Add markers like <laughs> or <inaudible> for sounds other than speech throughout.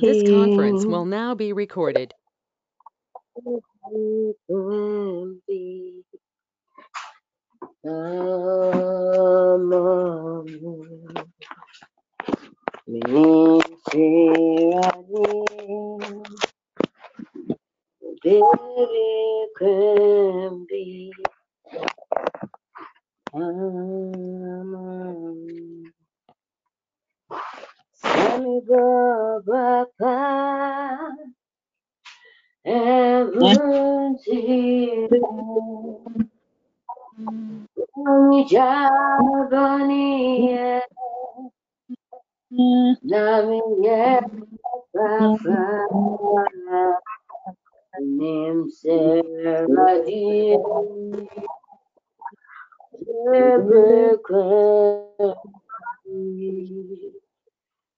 This conference will now be recorded. Sami Baba Jabani Nami Papa Nim Seradi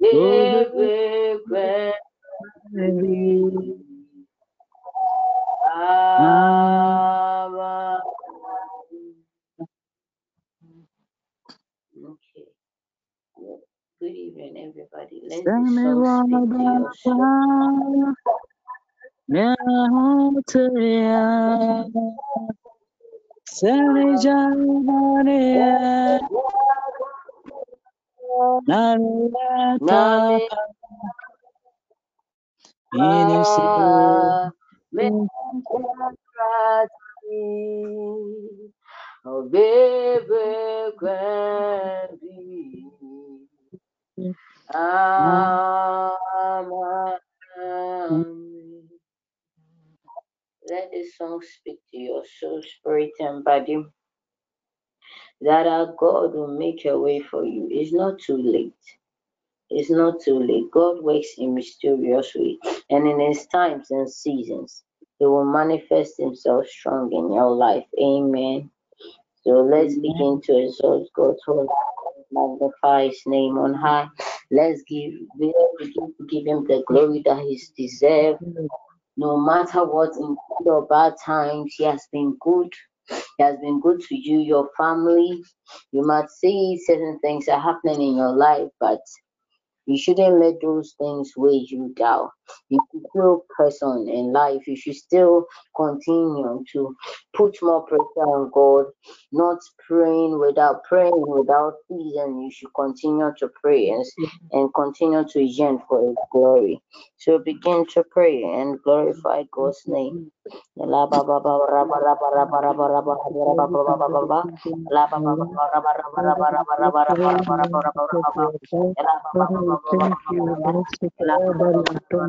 Bebe Gwen Ama Okay. Good evening, everybody. Let's do song Amen. Let this song speak to your soul, spirit, and body. That our God will make a way for you. It's not too late. It's not too late. God works in mysterious ways, and in His times and seasons, He will manifest Himself strong in your life. Amen. So let's begin to exalt God's holy magnify his name on high. Let's give let's begin to give him the glory that he's deserved. No matter what in good or bad times, he has been good. He has been good to you, your family. You might see certain things are happening in your life, but you shouldn't let those things weigh you down. You should still press on in life. You should still continue to put more pressure on God, not praying without praying without season. You should continue to pray and, and continue to yearn for His glory. So begin to pray and glorify God's name.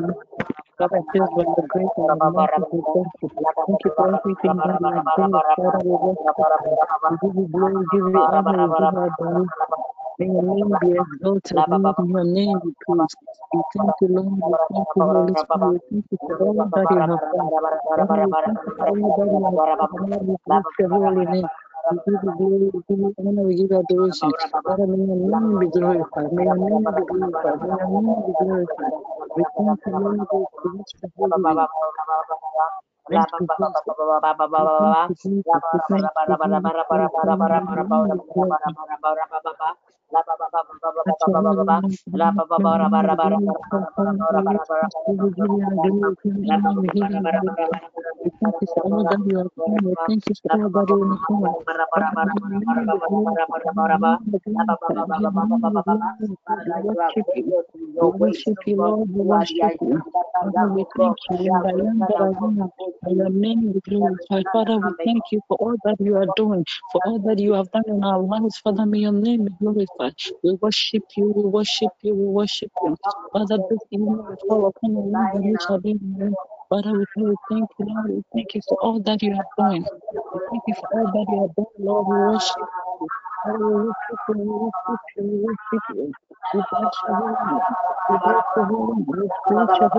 I thank you. We. We we. May your name be exalted. May your name be praised. We thank you, Lord. We thank you, Holy Spirit. Thank you for all that you have done. We thank you for all that you have done. We. We give you glory, we give you honor, we give you adoration. Father, may your name be glorified. May your name be glorified. May your name be glorified. We thank you, Lord, bless your holy. Thank you, Jesus. You, you. Father, we thank you. That I am. And your name be glorified. Father, we thank you for all that you are doing, for all that you have done in our lives. Father, may your name be glorified. We worship you. We worship you. We worship you. Father, this evening we upon and we shall be Father, we you, thank you, Lord. We thank you for all that you have done. We thank you for all that you have done, Lord. We worship you. We worship you, we worship you, we worship you. We bless your name. We bless your name. We praise your.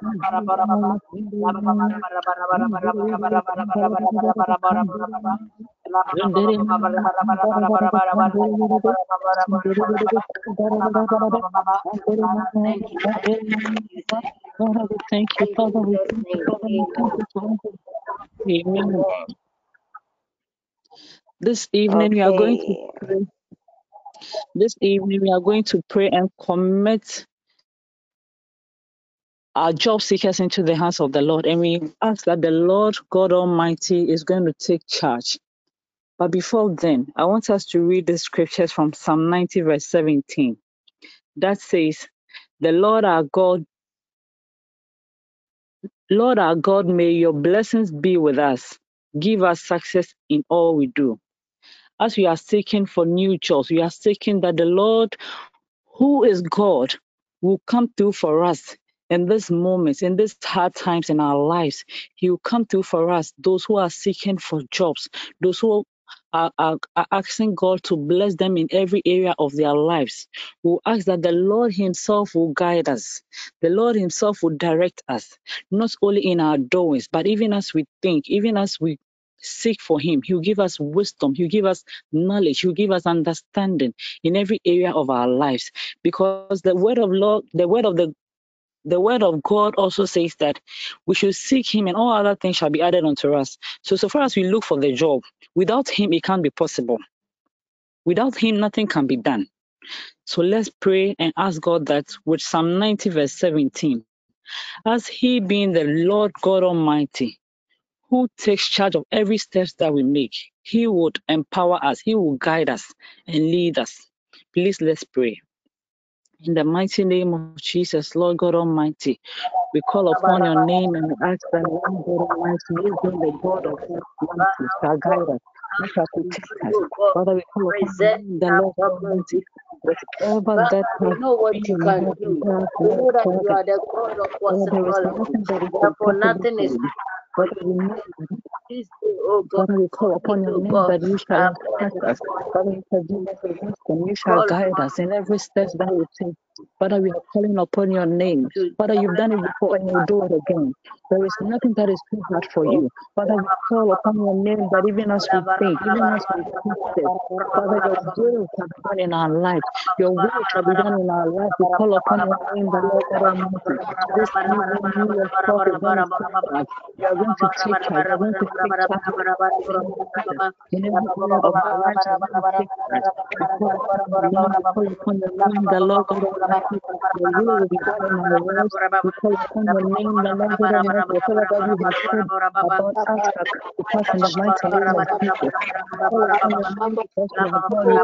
thank you, Father, we thank you, Father, we thank you, Father. Amen. This evening we are going to pray. This evening we are going to pray and commit our job seekers into the hands of the Lord. And we ask that the Lord God Almighty is going to take charge. But before then, I want us to read the scriptures from Psalm 90, verse 17. That says, The Lord our God, Lord our God, may your blessings be with us. Give us success in all we do. As we are seeking for new jobs, we are seeking that the Lord who is God, will come through for us in these moments, in these hard times in our lives. He will come through for us, those who are seeking for jobs, those who are, are, are asking God to bless them in every area of their lives. We will ask that the Lord Himself will guide us. The Lord Himself will direct us, not only in our doings, but even as we think, even as we seek for Him. He'll give us wisdom, He'll give us knowledge, He'll give us understanding in every area of our lives because the word of Lord, the word of the the word of God also says that we should seek him and all other things shall be added unto us. So so far as we look for the job, without him it can't be possible. Without him nothing can be done. So let's pray and ask God that with Psalm 90 verse 17, as he being the Lord God Almighty, who takes charge of every steps that we make, he would empower us, he will guide us and lead us. Please let's pray. In the mighty name of Jesus, Lord God Almighty, we call upon your name and ask that Lord God Almighty, you be the God of mercy, shall guide us, you shall protect us. Father, we call upon the Lord God Almighty, whatever that we know what you can do. We know that you are the God of Father, there is possibility. nothing that is Therefore, nothing is Father, we know this day, oh God. We call upon your name that you shall Um, instruct us. Father, you shall give us the wisdom. You shall guide us in every step that we take. Father, we are calling upon your name. Father, you've done it before and you'll do it again. There is nothing that is too hard for you. Father, we call upon your name that even as we think, even as we seek it, Father, your will shall be done in our life. Your will shall be done in our life. We call upon your name, the Lord God Almighty. This you yourself going to take charge. Are going to take charge. In every area of our. We call upon your name. The Lord God Almighty. Your will will be done in our lives. We call upon your name, the Lord God Almighty. Whatever that you said about us the mighty of Jesus. Call your name because God.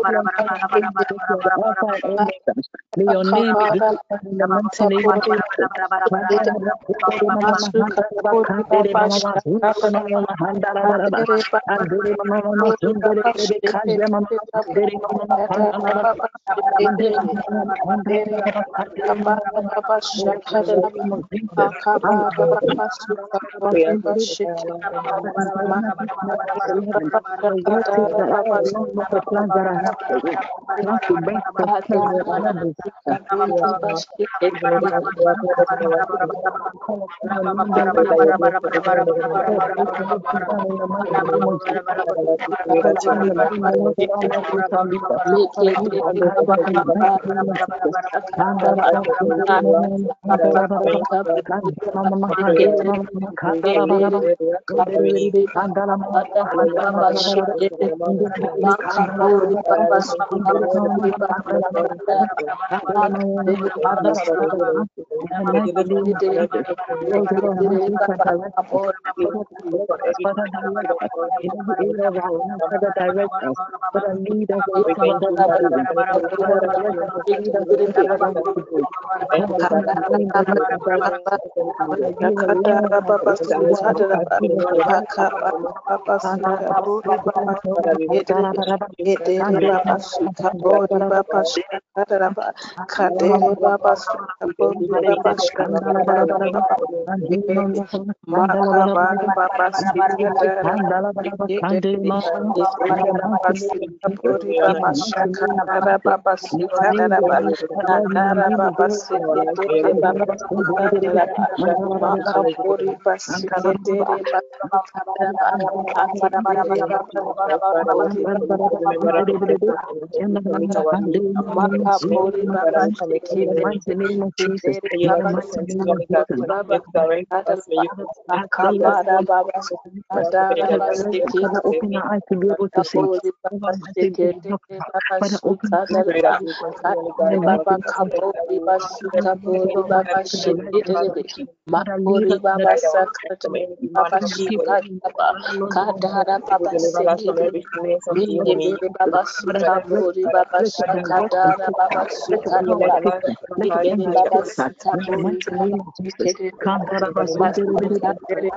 The the mighty name. For you. Almighty, you. Father, you. the of the of Jesus, in the mighty name of Jesus, Father, open our eyes to be able to see. Father, open our Father, lead us in the Kadara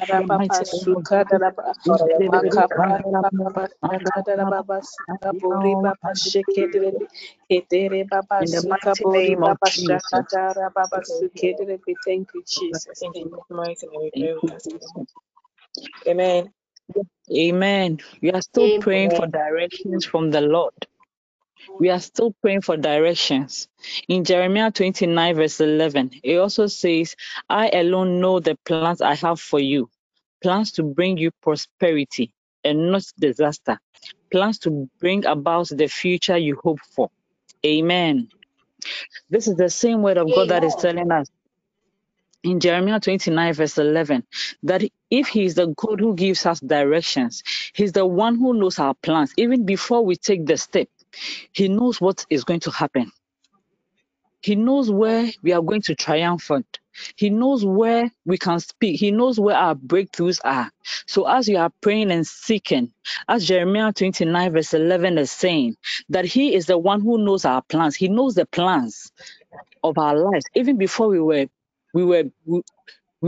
Seki, Mini Baba Sika Bori Baba Shakadara Baba Sika Mini Baba Sika Bori Baba Shakadara Baba Sika Akabori Baba Seki Bori Baba Shekere Baba Sukidere Akabara Baba Shakadara Baba Bori Baba Shakadara Baba Sukidere Baba Shekere Kedere Baba Baba Sukadara Makabara Baba Shakadara Baba Sukabori Baba Shekere Kedere Baba In the name of Baba Jesus. Shakadara Baba Sukidere Thank you, Jesus. Amen. Amen. We are still praying for directions from the Lord. We are still praying for directions. In Jeremiah 29, verse 11, it also says, I alone know the plans I have for you plans to bring you prosperity and not disaster, plans to bring about the future you hope for. Amen. This is the same word of God that is telling us in Jeremiah 29, verse 11, that if He is the God who gives us directions, He's the one who knows our plans. Even before we take the step, He knows what is going to happen. He knows where we are going to triumphant. He knows where we can speak. He knows where our breakthroughs are. So as you are praying and seeking, as Jeremiah 29 verse 11 is saying, that he is the one who knows our plans. He knows the plans of our lives. Even before we were, we were, we,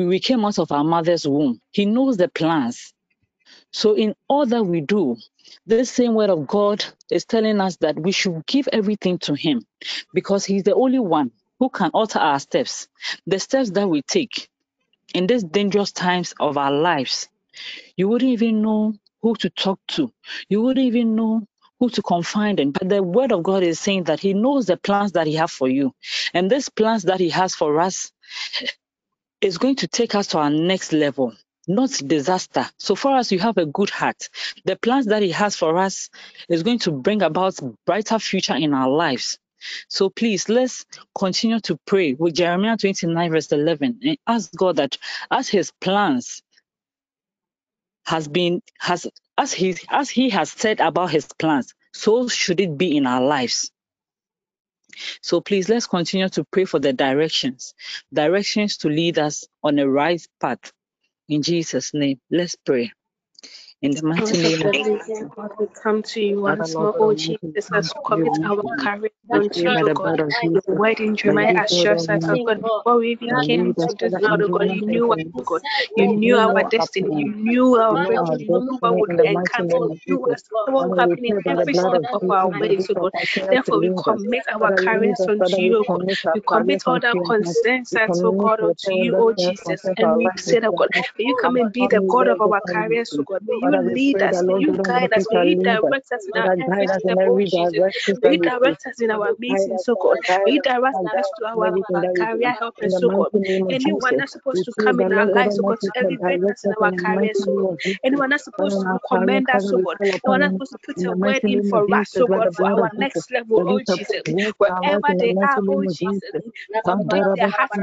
we came out of our mother's womb. He knows the plans. So in all that we do, this same word of God is telling us that we should give everything to Him because He's the only one who can alter our steps, the steps that we take in these dangerous times of our lives. You wouldn't even know who to talk to. You wouldn't even know who to confide in. But the word of God is saying that He knows the plans that He has for you. And these plans that He has for us is going to take us to our next level, not disaster. So far as you have a good heart, the plans that He has for us is going to bring about brighter future in our lives. So please let's continue to pray with Jeremiah 29 verse 11 and ask God that as His plans has been has as he as He has said about His plans, so should it be in our lives. So please let's continue to pray for the directions, directions to lead us on the right path in Jesus' name, let's pray. In the mighty name of Jesus. God, we come to you Father, once Lord, more, oh, God oh Jesus, as to we commit our once career unto you, the oh God. blood of Your word in Jeremiah you, assures us, oh Almighty, God, before we even came lead us, into this Father, world, oh and oh God, you knew us, for oh. God. You You knew our our destiny. You knew our You know. You knew what destiny we in could the mighty encounter. You of knew what will Father, we happen in pray by the every step of of our that ways, you oh God. Therefore, we commit our Father, careers unto we you, oh God. commit our We careers commit all our concerns, We oh God, unto whatever you, that oh Jesus. And we life say into that your God, may you come And and be the God of our can careers, oh you. God. May you Father, lead us. May you guide us. May you direct us in our every step, oh Jesus. May you we direct us in our Father, guide meetings, us, oh God. May you us, direct us to our, our career helpers, the oh God. mighty name of Anyone that's supposed to come in our lives, oh God, to elevate us in our in the mighty careers, oh name God. Anyone that's supposed to career, recommend us, we God. Anyone that's supposed to put a word in for us, so God, for our next level, oh Jesus. bless our life Wherever they are, oh Jesus, take their hearts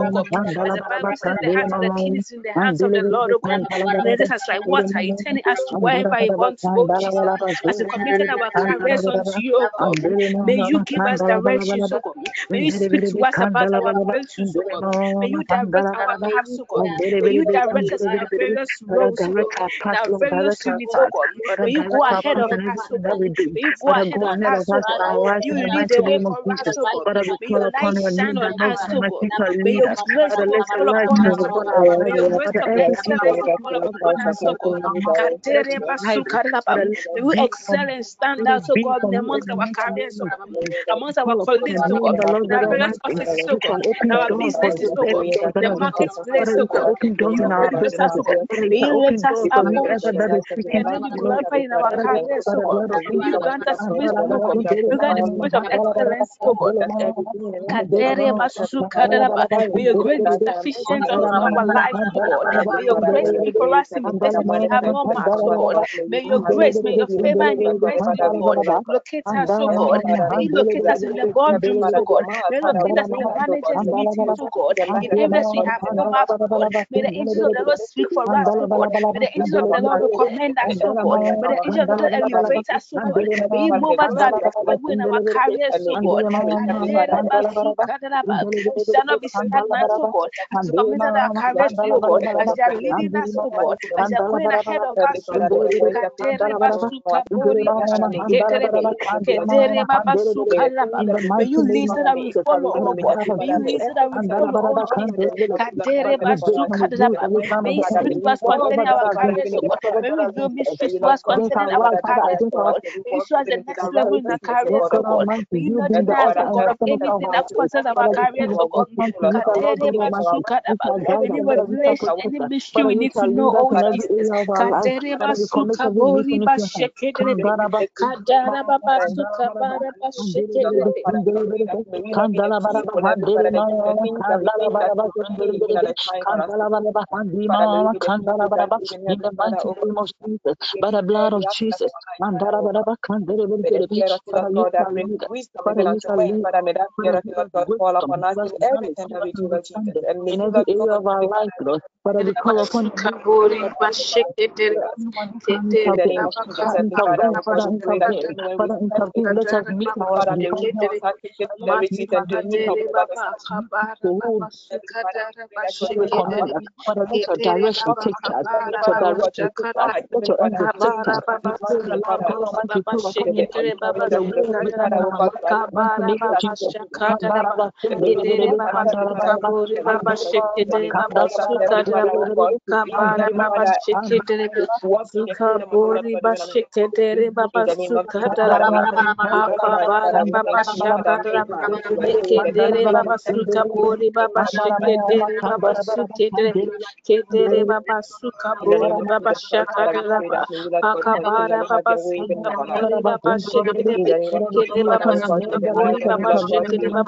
oh God. As the Bible says, the heart of the king is in the hands of the Lord, oh God. And it is as like water, you turn it to wherever you want to, oh Jesus. As we committed our careers unto you, oh God, may you give us directions, oh God. May you speak to us about our breakthroughs, oh God. May you direct our paths, oh God. May you direct us in our various roles, oh God. In our various units, oh. God. May you go ahead of us, oh God. May you go ahead of us, oh God. You lead the way for us, oh God. May your light shine on us, God oh. May your grace, oh upon us, oh God. May your grace oh upon us, oh God. Fulfill in our lives. Let your light, Father, let May it we excel from and stand out, it oh God, in amongst the our careers, oh of God, Jesus. We amongst our colleagues, your oh God, name, the Lord in our various offices, You oh God, shall in open our us. businesses, oh God, Open doors in that the marketplace, oh shall God. you in elevate us, oh businesses. God. You May shall you lift us up, oh ever that Jesus. is seeking And may we you, glorify in our Father, we pray careers, oh God. blood of May you grant us wisdom, oh God. You grant spirit of excellence, oh God. Kadere basukadaraba. May your grace be sufficient unto our lives, oh God. May your grace speak for us in places we have marks, oh God. May your grace, may your favor and your grace, oh God, locate us, oh God. May you locate us in the boardrooms, oh God. May you locate us in the managers' meetings, oh God. In areas we have no marks, oh God. May the angels of the Lord speak for us, oh God. May the angels of the Lord recommend us, oh God. May the angels of the Lord elevate us, oh God. May you move us to our next level in our careers, oh God. We shall not be stagnant, oh God. As we committed our careers to you, God. As they are leading us, oh God. As they are going ahead mighty you that we follow, By oh we follow, we we. Kadere Father, we commit everything basukabori into your hands. Come, bashekedebe. God, Abba, Kadara babasukabara. Kandala baraba handere ma kandala baraba kandere bere kandala baraba handima kandala baraba in the mighty name of Jesus. by the blood of Jesus. mandala baraba kandere bere Father you shall lead us Father you shall lead us Father give us wisdom. give us knowledge give us understanding in every area of our life Lord Father. We call upon Kabori bashekedebe. Take charge. Baba We pray the Lord God sukabori Almighty baba to accomplish shekedere baba your will every sukadara time in our life. In the mighty kabara name of baba Jesus. shakadara baba Kandaraba, kedere sundere, baba kandaraba, sukabori baba kandaraba, shekedere baba sukadara baba kandaraba, kabara baba kandaraba, shekedere sikabori baba shekedere baba sukadara baba akabara baba shakadara baba Mekedere baba suka bori baba shekedere baba kedere baba bori baba akabara baba bori baba kedere baba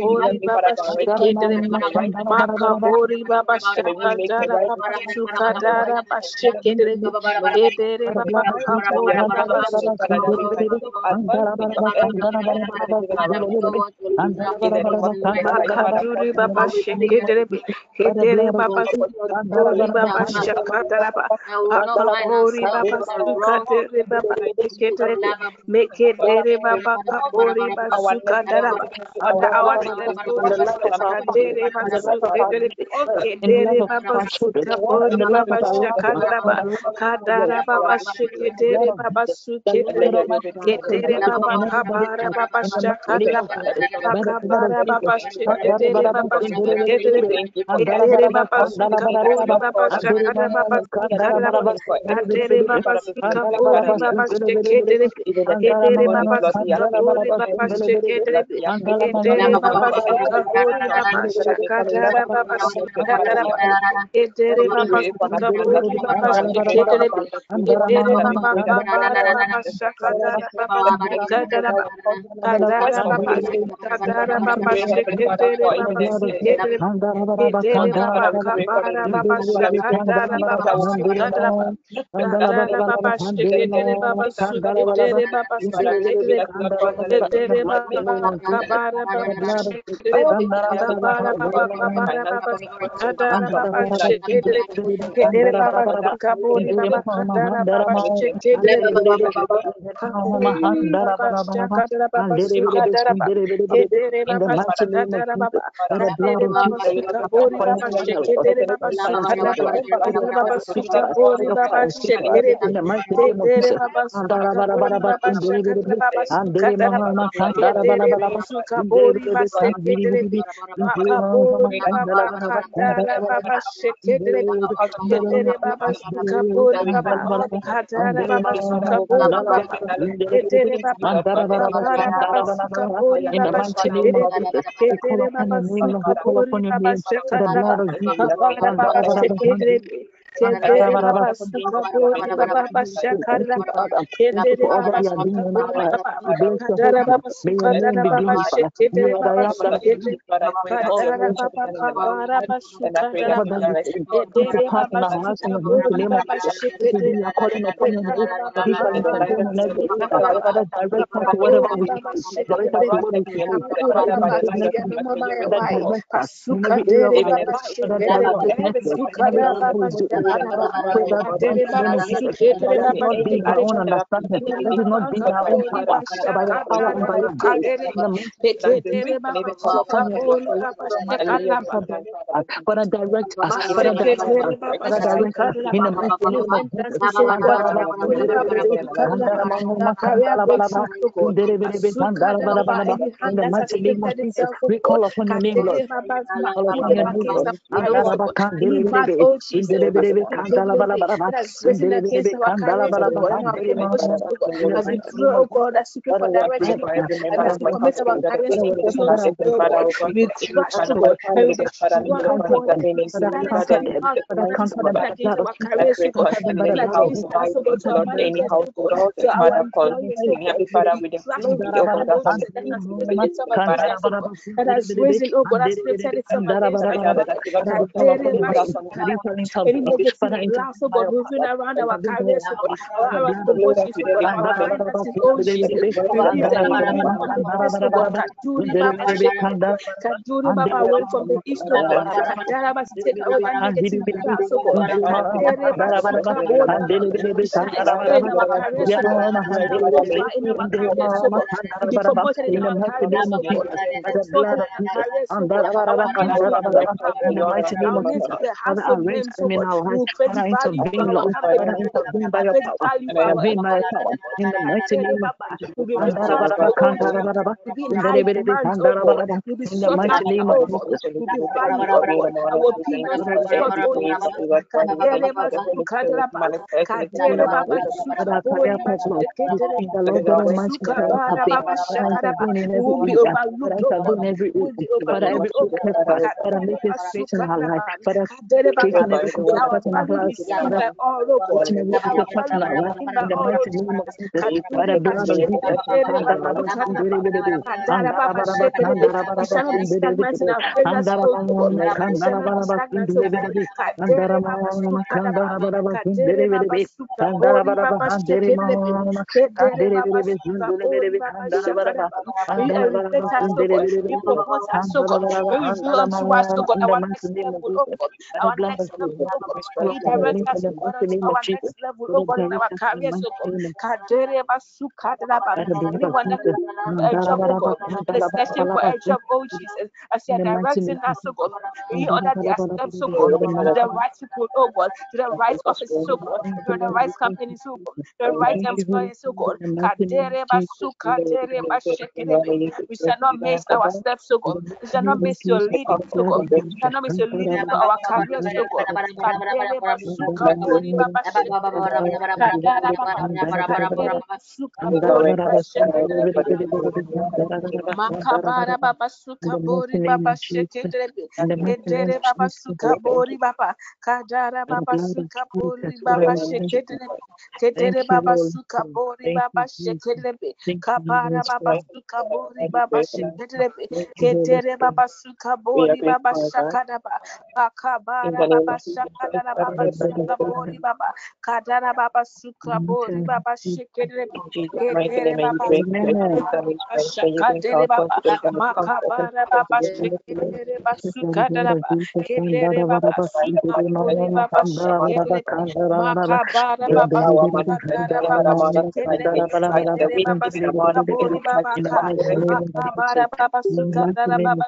bori baba shekedere baba sukadere baba kabara baba bori baba makabori baba shakadara baba sukadara baba shekedere kedere baba kabori baba Makaduri baba shekedebe By the kedere blood of baba Jesus. sukabori baba shakadaraba akabori baba sukadere baba shekedebe mekedere baba kabori baba sukadaraba under our leaders oh In the life of Jesus our family, kadere Kedere basu kedere in the kedere life of baba our children, suka bori in baba of our shakara ba kadara baba shkedere baba su kedere kedere baba kabara baba shakara baba shkedere baba su kedere kedere baba suka baba shakara baba sikara ba kadere baba suka bori baba shkedere kedere baba baba shkedere baba suka bori baba shakara baba sikara ba kedere baba suka bori baba shkedere baba baba Jesus, sukabori baba every baba by the fire sukadara of God, by the kedere baba fire speak for us, by sukabori the baba fire speak for us, shekedere in the mighty name of kedere Jesus. baba Andara bara bara sukabori bara baba sindiri biri shakadara biri, baba andiri sukadara mama baba mama kandara bara kedere bara bara, sindiri sukabori biri baba biri sandiri shekedere biri biri, sindiri mama mama makabori kandara baba bara bara kandara kadara baba bara, shekedere sindiri biri kandara kedere mama baba sindiri biri sukabori baba kandara bara bara, kadara baba mama mama sukabori kandara bara baba bara, sindiri biri kedere biri, baba andara bara bara kabara baba kandara bara bara, sukabori in the baba mighty name shekedere of Jesus, we call kedere upon baba your name, Lord. We call sukabori upon your baba name by the shakadara blood of Jesus. kabara baba Andara bara bara, shekedere andara kedere bara baba bara, baba Thank you, Father. Thank you kedere for all baba that you are doing in our sukabori life. baba We bless your kadara baba May sukadara baba glorified. You baba the I am that I shekedere am. All kadara worship baba and baba sukadara whatever that you say, come to kedere pass in baba our the mighty name of baba Jesus. This is shekedere we are calling upon your name. kedere baba For this shall kabara intervene in baba every area. sukadara Father, direct us to whatever Kabori we baba say. Direct us shekedere to what we should do. kabori Father, in baba goodness kaya and no mercy. mama ya Father, wai direct us in kasuka every area of dere our life. baba Father, shekedere direct this message in every sukara area baba we do. shakara Father, baba I pray that the kadere mighty name baba of Jesus, sukedere let it baba not be my own understanding. Let it not be my own power, but by your power and by your grace. Kadere In the mighty name of Jesus, Pekedere we Baba call upon your name. Shikabori Baba Father, direct us. Father, direct us. Father, direct us in the baba. mighty name of Jesus. is so God. Kabori baba sukara baba. That career breakthrough, so God. Asukara baba. Any In the that has mighty name of Jesus, oh we call upon your name, Lord. Call upon your name, Lord. Careers, oh God. Any back, oh Jesus, that has risen against our careers, oh God, and our promotions, oh God. In the As we mighty pray, name oh of God, as we pray for direction, oh and as commit our oh trust, oh and oh stand the of our careers, oh oh to our marriages, oh to our oh oh God, oh lifted itself against oh. Any intervene. negative Father, blast, intervene oh by God, moving around our Intervene by your careers, oh God, power. By our, our blood of Jesus. promotions, oh God, our finances, oh Jesus. We lift the enemy up from the west, oh God. Kaduri Baba Shekadaba. Kaduri Baba went from the east, oh God. Kadaraba to take away that negative blast, oh God. Kadere Basuka Bori Baba. We shall excel in our careers, oh God. We shall prosper in our careers, oh God. To be promoted in in the mighty name of oh Jesus, To the exalted blood of our Jesus, oh and God. Our names will be called up, oh in the mighty name of Jesus, Father, arrange oh them in our We lives, will create value for intervene, our Lord, Father, intervene by your power, value for our intervene by your power, in the mighty name of Jesus. In recalled for, Jesus, to be in high demand, God. We'll be the mighty name of Jesus, We'll be valued, God. Our opinions will be sought, Jesus. Kadere Baba. Kadere Baba Suka Father, career Bori pipeline. We Bashekere. see the Lord God Almighty, Suka Father, Bara intervene. Baba Father, Shakaraba. intervene in We every won't be area. Overlooked, God. intervene in every We area. won't be Father, every overlooked, God. crooked path. Father, make it straight in our life. Father, Kadere every May crooked our path in our value be life. seen Father, by all, oh God. straighten every May our in our life. In the oh mighty name of Jesus. Jesus, by the Kadere blood of Jesus. Bashekere Baba Sukaraba. Kadara Baba Shekerebe. We shall not be stagnant in our failures, oh We shall not be stagnant, oh God. Kadere Baba Sukaraba. Kadere Baba Suka Bori Baba Shekerebe. Kedere Baba Suka Bori Baba Shakaraba. May you elevate us, oh God. You promote us, oh God. May you reveal unto us, oh God, In the our next level, oh God. by Our blood of next Jesus, level, oh God. redirect us, oh God, to our next level, oh God, in our careers, oh God. Anyone that is a job, oh God, that is searching for a job, oh Jesus, as you are directing us, oh God, we order their steps, oh God, to the right people, oh God, to the right offices, oh God, to the right companies, oh God, the right employees, oh God. We shall not miss our steps, oh God. We shall not miss your leading, oh God. We shall not miss your leading for our careers, oh God. Makabara baba suka bori baba shekedrebe. Kedere baba suka bori baba. Kadara baba suka bori baba shekedrebe. Kedere baba suka bori baba. Kabara baba suka bori baba shekedrebe. Kedere baba suka bori baba shakadaba. Bakabara baba shakadara baba suka bori baba. Kadara baba suka bori baba. Kedere baba shakadere baba. Makabara baba basukadara baba. Kedere baba suka bori baba. Makabara baba baba. Kedere baba suka bori baba. Makabara baba baba.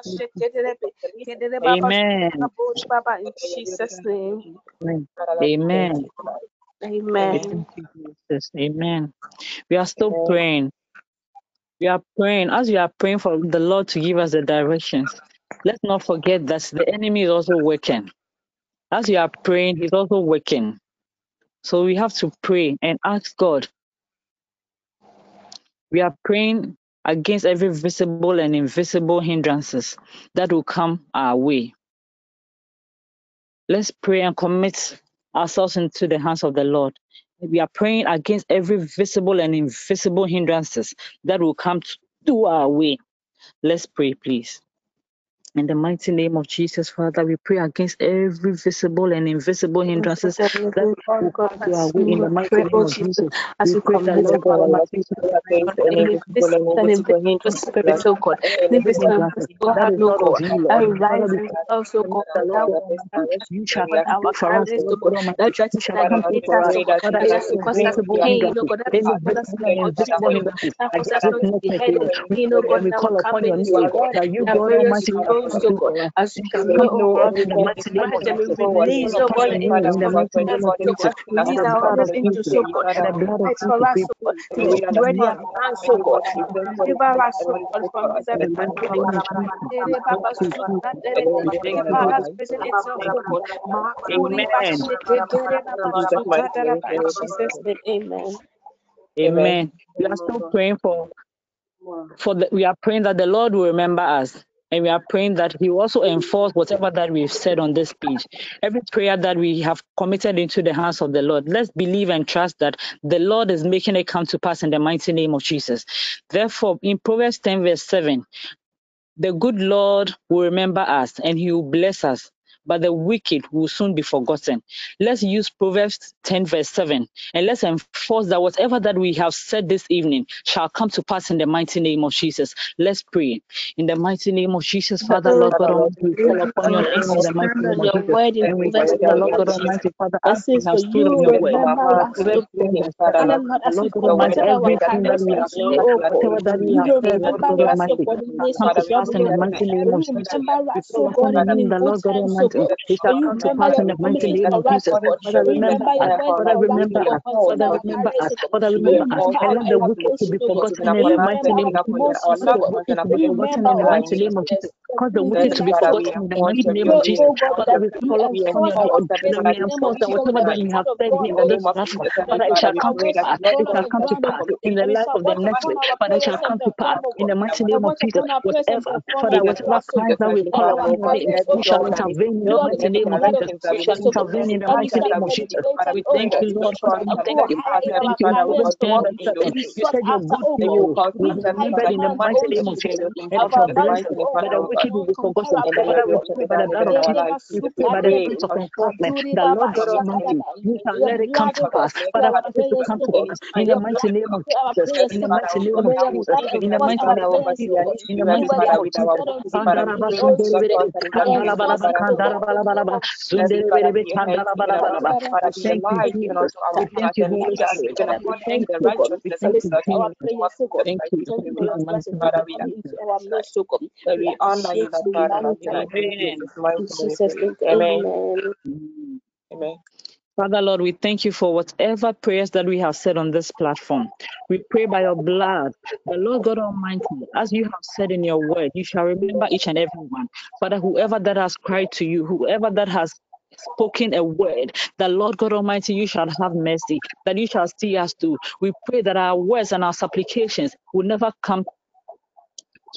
Kedere baba suka bori baba in Jesus' name. Amen. Amen. Jesus. Amen. We are still praying. We are praying. As we are praying for the Lord to give us the directions, let's not forget that the enemy is also working. As we are praying, he's also working. So we have to pray and ask God. We are praying against every visible and invisible hindrances that will come our way. Let's pray and commit ourselves into the hands of the Lord. We are praying against every visible and invisible hindrances that will come to our way. Let's pray, please. In the mighty name of Jesus, Father, we pray against every visible and invisible hindrances that will come to our way. In the mighty name of Jesus, as we pray that Lord God our life any visible and invisible spirit, oh God, any visible and invisible that heart, is oh not of you, Lord. Father, we also, God, that Lord will God Almighty, you shall on our for us, oh Lord God, God Almighty. that You shall come for us, us, oh God, Father, that tries every to cause us visible pain, oh hindrances, God, that every cause us visible and invisible oh hindrances that cause us against not to be network, heading Lord. We pain, oh pray God, and we in our call upon your name, oh that you, God Almighty, will roles, come through God, as we You shall pray, come God, in the mighty name of Jesus. we oh We release, call God, your the name in the mighty name of Jesus. Release our blood of warriors Jesus, angels, God, the blood of Jesus, us, God, to destroy their plans, God, deliver us, God, from this every the time, mighty God. name of Jesus. Ere baba suka tere be, Father's prison itself, God. Amen. bashike tere baba suka tere ba. In Jesus' name, amen. Amen. We are still praying for for the, we are praying that the Lord will remember us. And we are praying that He also enforce whatever that we've said on this page. Every prayer that we have committed into the hands of the Lord, let's believe and trust that the Lord is making it come to pass in the mighty name of Jesus. Therefore, in Proverbs 10, verse 7, the good Lord will remember us and he will bless us, but the wicked will soon be forgotten. Let's use Proverbs 10, verse 7, and let's enforce that whatever that we have said this evening shall come to pass in the mighty name of Jesus. Let's pray. In the mighty name of Jesus, Father, Oh Lord God Almighty, we call upon your name in the mighty name of Jesus. And we Proverbs the Lord God Almighty, Father, That as we have For stood on you your word. remember In us, O Proverbs God. 10, verse 7, Father Lord, the as we Lord God Almighty, everything that we have said, whatever oh, that we have said, Lord God remember us, O Almighty, in the come to pass in the mighty name of Jesus. We oh call upon your name, the Lord God Almighty. It shall you come to pass in the mighty name of Jesus. Father, You remember us. Father, for us, O remember us. Father, remember us. Father, remember us. the wicked to be forgotten in the mighty name of Jesus. the wicked to be forgotten in the mighty name of Jesus. Jesus, Cause the wicked to be us, O God. forgotten in the mighty name of Jesus. Father, we you call upon your our name. prayers we the name of enforce that whatever that we have said here on this Jesus. platform, Father, it you shall come to pass. It shall come to pass in the life of the next week. But it shall come to pass in the mighty name of Jesus. upon our prayers and Whatever, Father, whatever plans that we call upon your name, careers, oh shall intervene in the Lord, mighty name of Jesus. We shall intervene in the mighty name of Jesus. We thank you, Lord. we thank you. higher We in thank our you. In careers, Proverbs 10, God. verse 7, To be you said your after, good God. people To will be be in high remembered in the mighty name of Jesus. And if Our you're lives, blessed, but the God. wicked defeat will be forgotten. Father, we pray by the blood of Jesus, we pray by the spirit of encouragement. The Lord God Almighty, you shall let it come to pass. Father, let it to come to pass. In the mighty name of Jesus, in the mighty name of Jesus, in the mighty name of Jesus, in the mighty name of Jesus. Thank you, Jesus. We thank you, Holy Spirit. Thank you, God. We thank you, Jesus. Thank you. In the mighty name of Jesus. we honor you, Lord God Almighty. In Jesus' mighty name. Amen. Amen. Father Lord, we thank you for whatever prayers that we have said on this platform. We pray by your blood, the Lord God Almighty, as you have said in your word, you shall remember each and every one. Father, whoever that has cried to you, whoever that has spoken a word, the Lord God Almighty, you shall have mercy, that you shall see us through. We pray that our words and our supplications will never come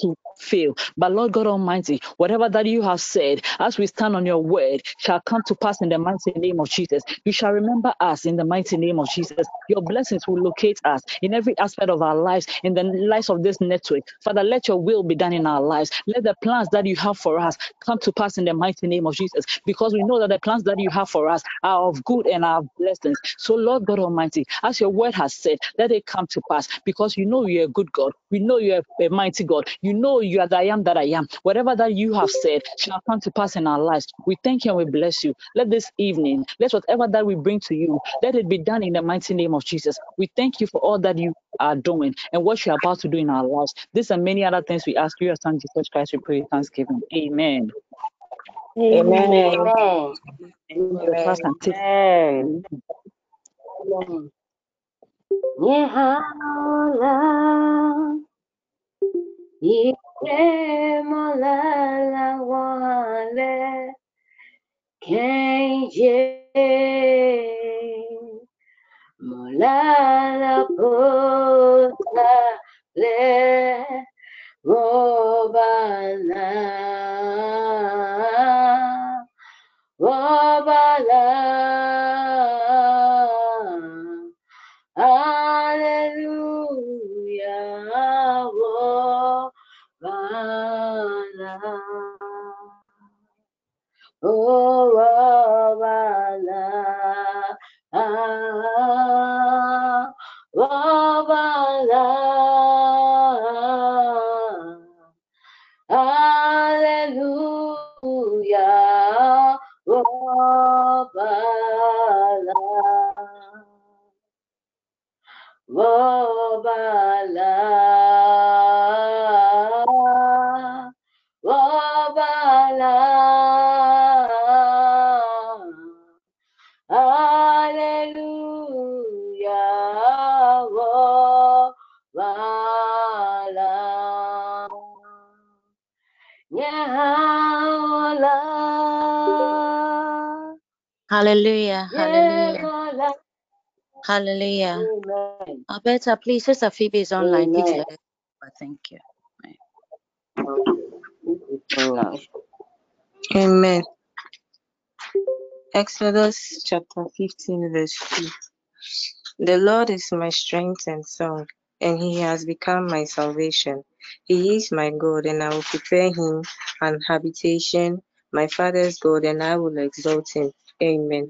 to fail. But Lord God Almighty, whatever that you have said, as we stand on your word, shall come to pass in the mighty name of Jesus. You shall remember us in the mighty name of Jesus. Your blessings will locate us in every aspect of our lives, in the lives of this network. Father, let your will be done in our lives. Let the plans that you have for us come to pass in the mighty name of Jesus. Because we know that the plans that you have for us are of good and are blessings. So, Lord God Almighty, as your word has said, let it come to pass. Because you know you're a good God. We know you're a mighty God. You know you are the I am that I am. Whatever that you have said shall come to pass in our lives. We thank you and we bless you. Let this evening, let whatever that we bring to you, let it be done in the mighty name of Jesus. We thank you for all that you are doing and what you are about to do in our lives. This and many other things we ask you, your son Jesus Christ, we pray thanksgiving. Amen. Amen. Amen. The fast Yemolala wale, Kenje, Hallelujah. Amen. Alberta, please, Sister Phoebe is online. Amen. Thank you. Amen. Exodus chapter 15, verse 2. The Lord is my strength and song, and he has become my salvation. He is my God, and I will prepare him an habitation, my father's God, and I will exalt him. Amen.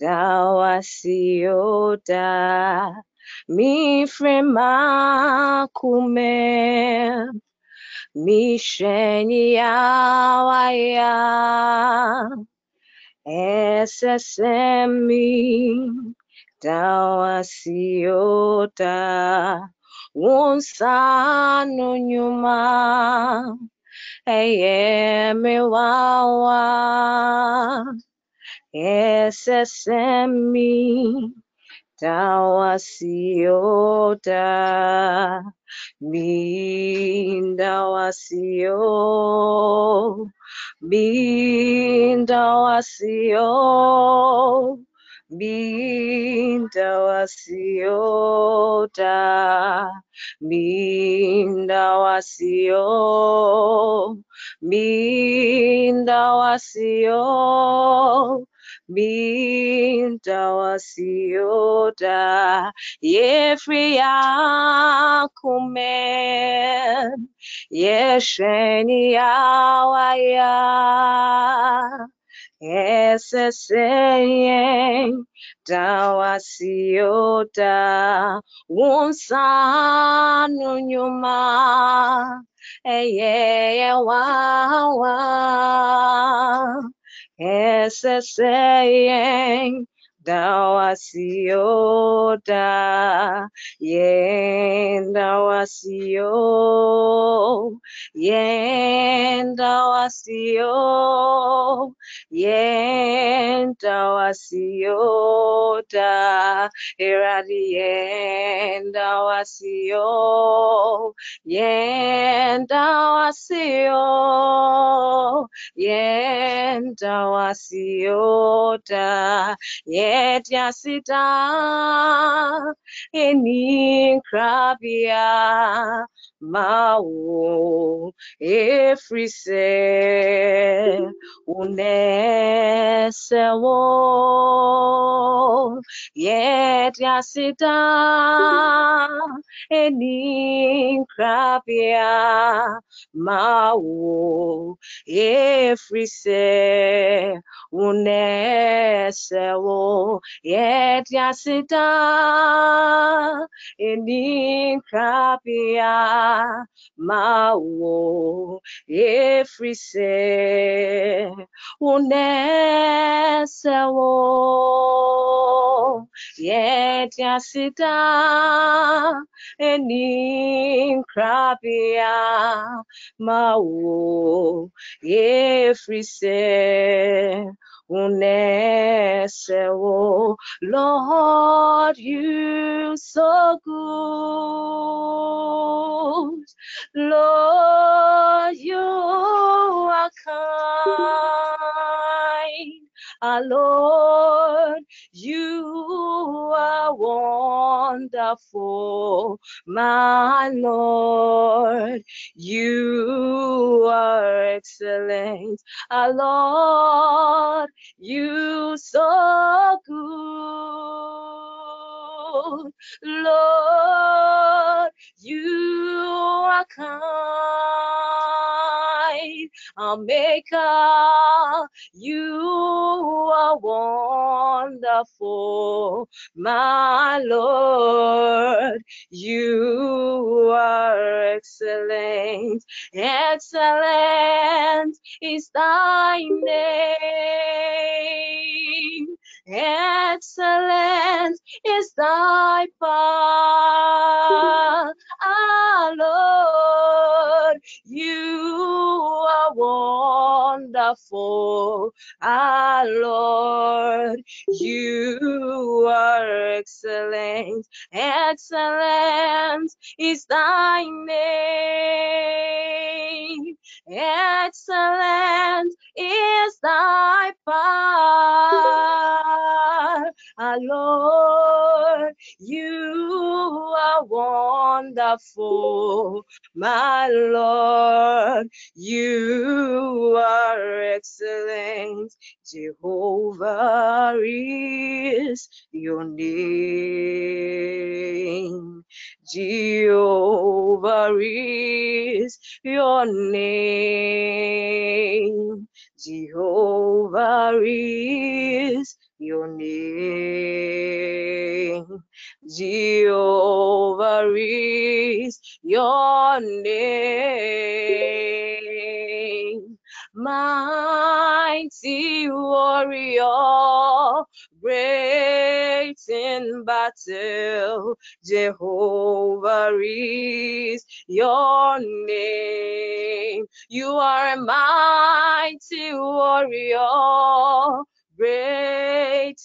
Tawasiota Unsanu nyuma Eyemi wawa Esesemi Tawasiota Mi frema kume Mi sheni awaya SSME Tawasiota Wunsanu nyuma Eyeme wawa SSME dawasio bintawasiota yefria kumen yesheni awaya eseseyen tawasiota wunsanu nyuma eyeye wawa ese saying Dawasiota, yen dawasio, yen dawasio, yen dawasiota, iradi yen dawasio, yen dawasio, yenda wasiota yetyasita enikrabia mawo efrise unesewo yetyasita enikrabia mawo efrise unesewo yetyasita enikrabia mawo efrise unesewo yetyasita enikrabia mawo efrise unesewo. Lord you so good. Lord you are kind our ah, Lord you are wonderful my Lord you are excellent. Our Lord, you so good. Lord, you are kind. Our Maker, you are wonderful. My Lord, you are excellent. Excellent is thy name. Excellent is thy power, our Lord. You are wonderful, our Lord. You are excellent. Excellent is thy name. Excellent is thy power, our Lord. You are wonderful, my Lord. You are excellent. Jehovah is your name. Jehovah is your name. Jehovah is your name. Jehovah is your name. Mighty warrior, great in battle, Jehovah is your name. You are a mighty warrior, great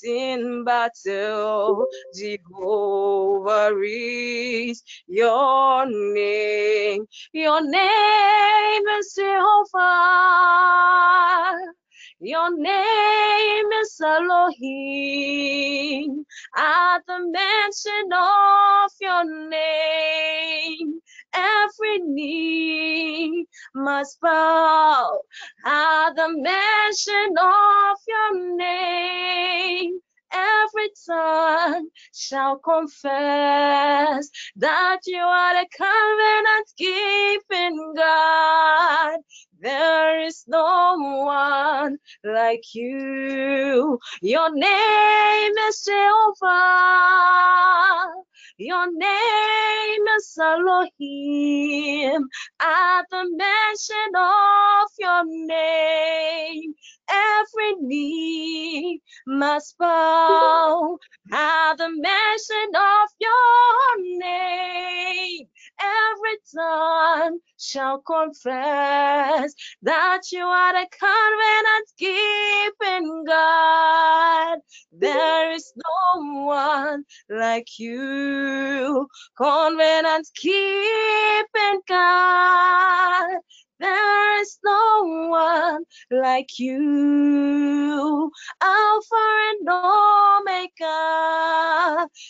in battle. Jehovah is your name. Your name is Jehovah. Your name is Elohim. At the mention of your name, every knee must bow. At the mention of your name, every tongue shall confess that you are the covenant keeping God. There is no one like you. Your name is Jehovah. Your name is Elohim. At the mention of your name, every knee must bow. At the mention of your name, every tongue shall confess that you are the covenant keeping God. There is no one like you, covenant keeping God. There is no one like you, Alpha and Omega.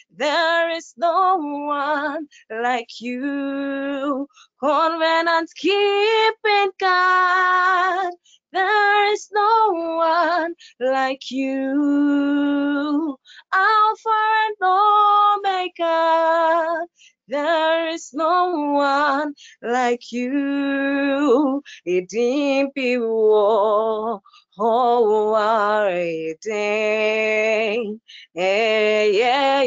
There is no one like you, covenant keeping God. There is no one like you, Alpha and Omega. There is no one like you. Idimpi wo oh arede yeah yeah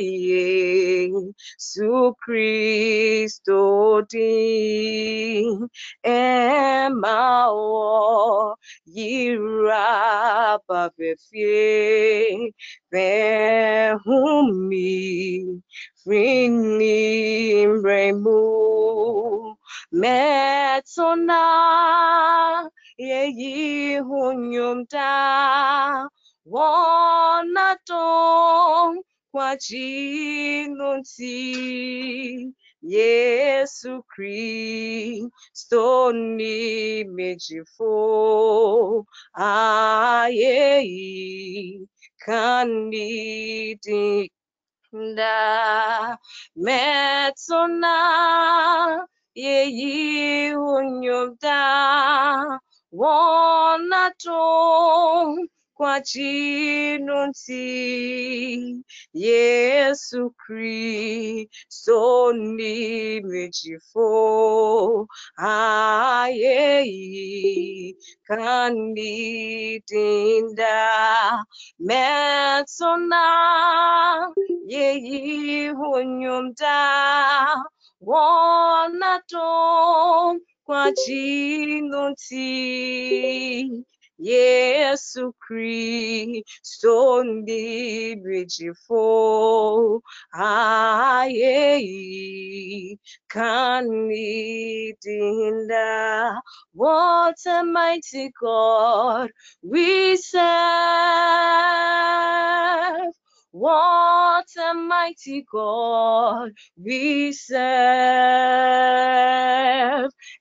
su Christo din ema wo yira papefie behumi Rini Remu Metona Yeyi Hunyumda Wanaton Kwa Jinunti Yesu Kristo ni mejifo ayeyi kanidi da metona yeyi unyumda wonato kwa chinunti Yesu Kristo ni mejifo ayeyi kanidinda metona yeyi hunyumda wonato kwa chinunti Yesu Kristo ndi bijifo ayeyi kanidinda what a mighty God we serve what a mighty God we serve.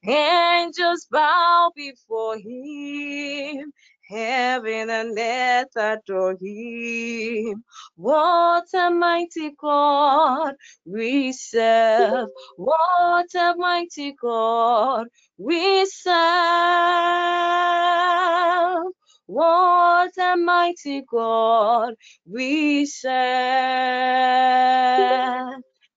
Angels bow before him. Heaven and earth adore him. What a mighty God we serve. What a mighty God we serve. What a mighty God we serve.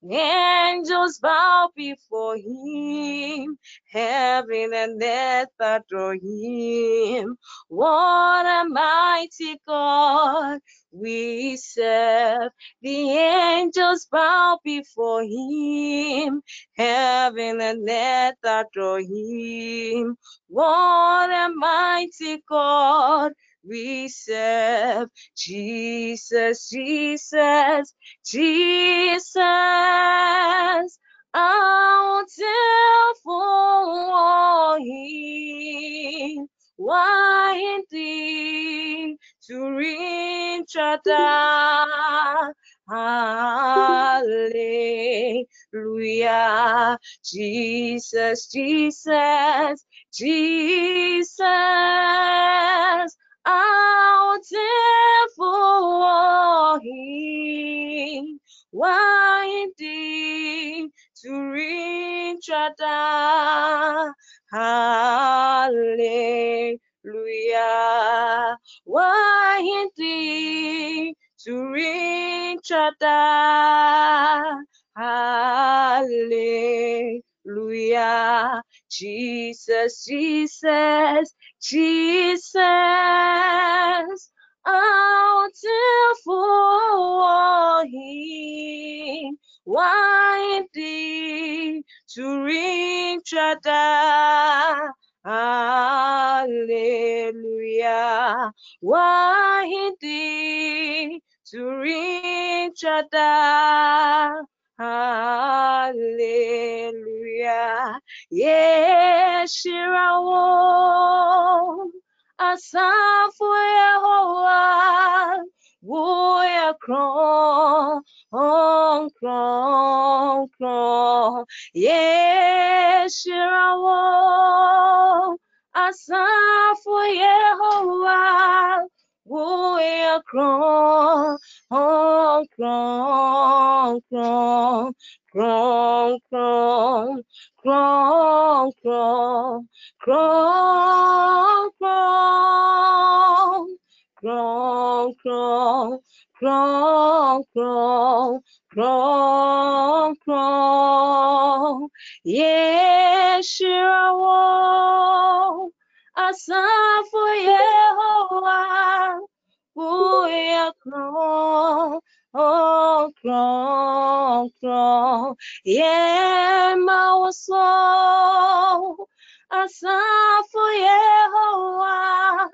Angels bow before him, heaven and earth adore him. What a mighty God we serve. The angels bow before him, heaven and earth adore him. What a mighty God we serve. Jesus, Jesus, Jesus. Tell for him why indeed to return Shaddai. Hallelujah. Jesus, Jesus, Jesus out for walking, winding to reach other. Hallelujah, winding to reach other. Hallelujah. Hallelujah. Jesus, Jesus, Jesus. I'll How for him, winding to reach Adam. Hallelujah. Winding to reach Adam. Hallelujah. Yes, oh, Shirawo. Asafu Yehovah. Woya kron, on kron, kron. Yes, oh, Shirawo. Asafu Yehovah. Woya kron, on kron, kron. Kron, kron, kron, kron, kron, kron, kron, kron, kron, kron, kron, kron. Yeshua, asafu Yehovah, uya kron, oh kron, kron. Yema waso, asafu Yehovah,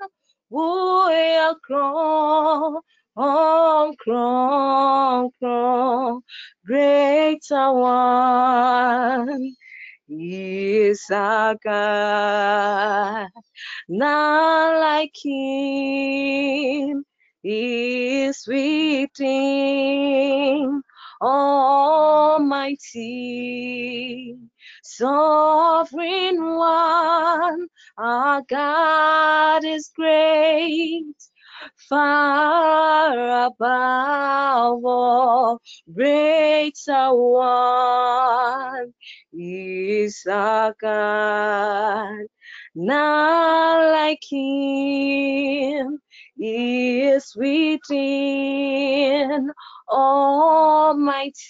uya kron, oh kron, kron. Greater one is our God, none like him. Is within Almighty, Sovereign One, our God is great, far above all, greater one is our God, none like him is within Almighty,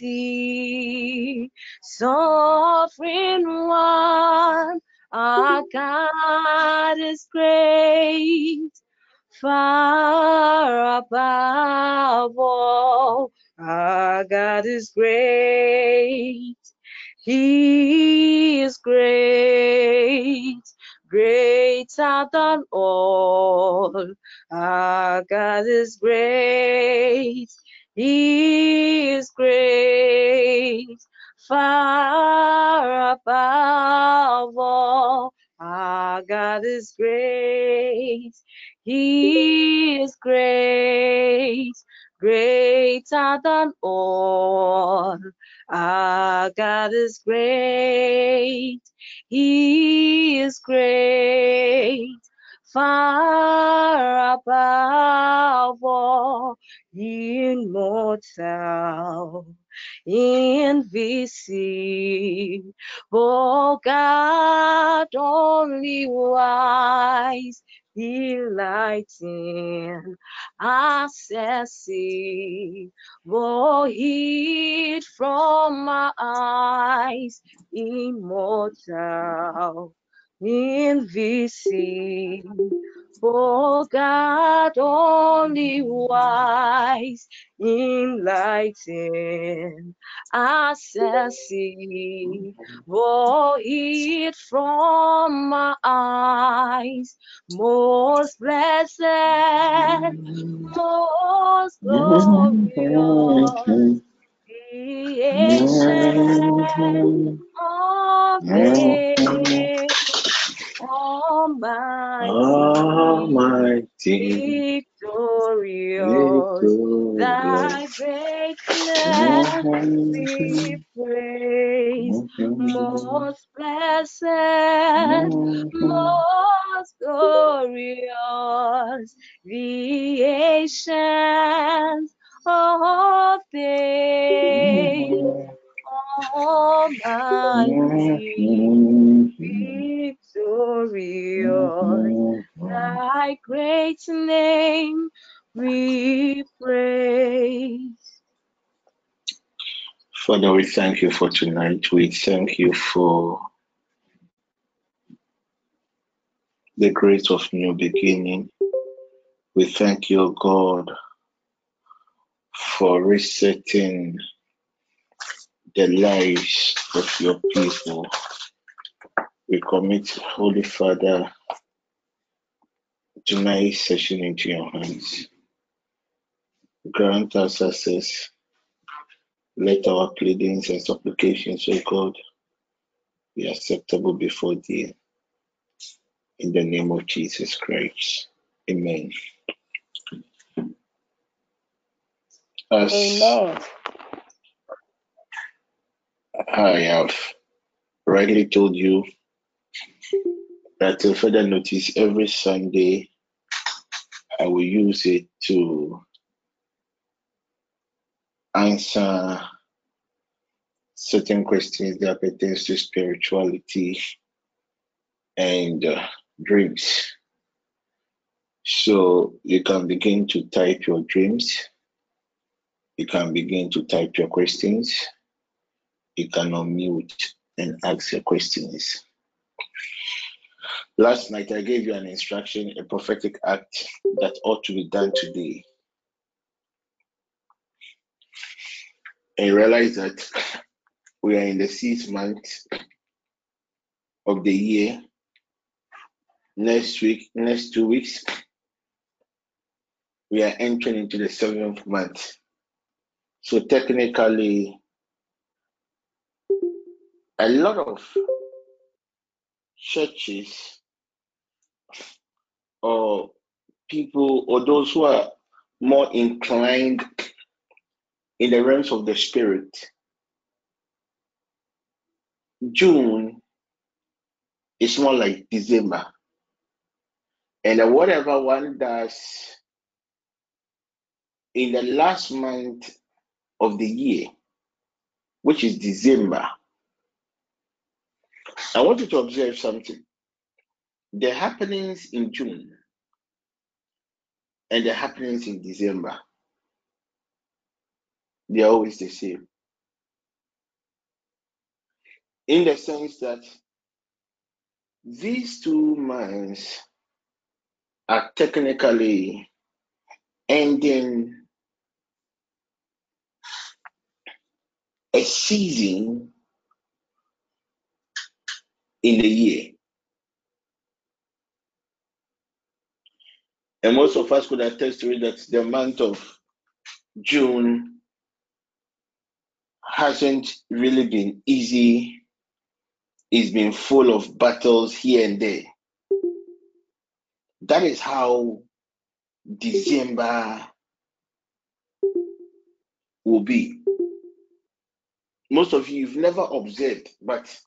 Sovereign One, our God is great, far above all, our God is great. He is great, greater than all. Our God is great. He is great, far above all. Our God is great. He is great, greater than all. Our God is great. He is great, far above all, immortal, invisible. Oh God, only wise, delighting, accessing, oh, hid from my eyes, immortal, invisible. Oh God, only wise, enlightened, accessing, oh, hid from my eyes, most blessed, most glorious, the ancient of days, Almighty, Almighty, victorious, Thy greatness we praise, most blessed, most glorious, the ancient of days, almighty, victorious, mm-hmm. thy great name we praise. Father, we thank you for tonight. We thank you for the grace of new beginning. We thank you, God, for resetting the lives of your people. We commit, Holy Father, tonight's session into your hands. Grant us access. Let our pleadings and supplications, O God, be acceptable before thee. In the name of Jesus Christ. Amen. As Amen. I have rightly told you that till further notice, every Sunday I will use it to answer certain questions that pertains to spirituality and uh, dreams. So you can begin to type your dreams. You can begin to type your questions. You can unmute and ask your questions. Last night I gave you an instruction, a prophetic act that ought to be done today. And realize that we are in the sixth month of the year. Next week, next two weeks, we are entering into the seventh month. So technically, a lot of churches or people or those who are more inclined in the realms of the spirit, June is more like December. And whatever one does in the last month of the year, which is December, I want you to observe something. The happenings in June and the happenings in December, they are always the same. In the sense that these two months are technically ending a season in the year. And most of us could attest to it that the month of June hasn't really been easy. It's been full of battles here and there. That is how December will be. Most of you, you've never observed, but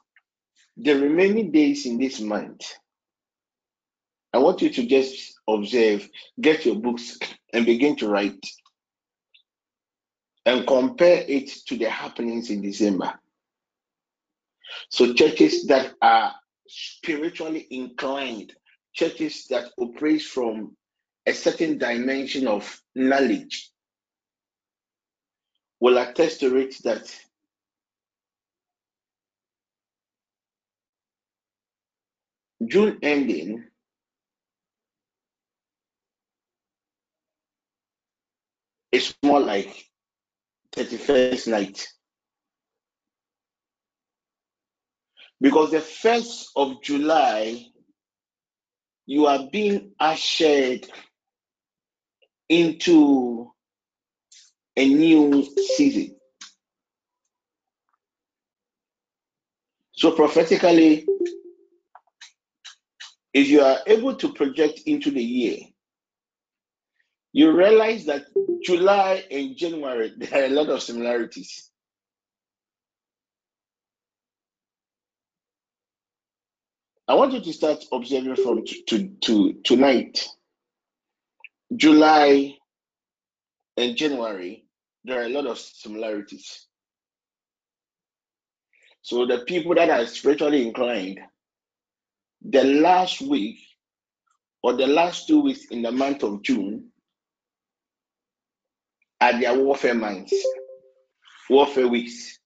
the remaining days in this month, I want you to just observe, get your books, and begin to write and compare it to the happenings in December. So, churches that are spiritually inclined, churches that operate from a certain dimension of knowledge, will attest to it that June ending is more like 31st night. Because the 1st of July, you are being ushered into a new season. So, prophetically, if you are able to project into the year, you realize that July and January <laughs> there are a lot of similarities. I want you to start observing from to, to, to tonight. July and January, there are a lot of similarities. So the people that are spiritually inclined, the last week or the last two weeks in the month of June are their warfare minds, warfare weeks.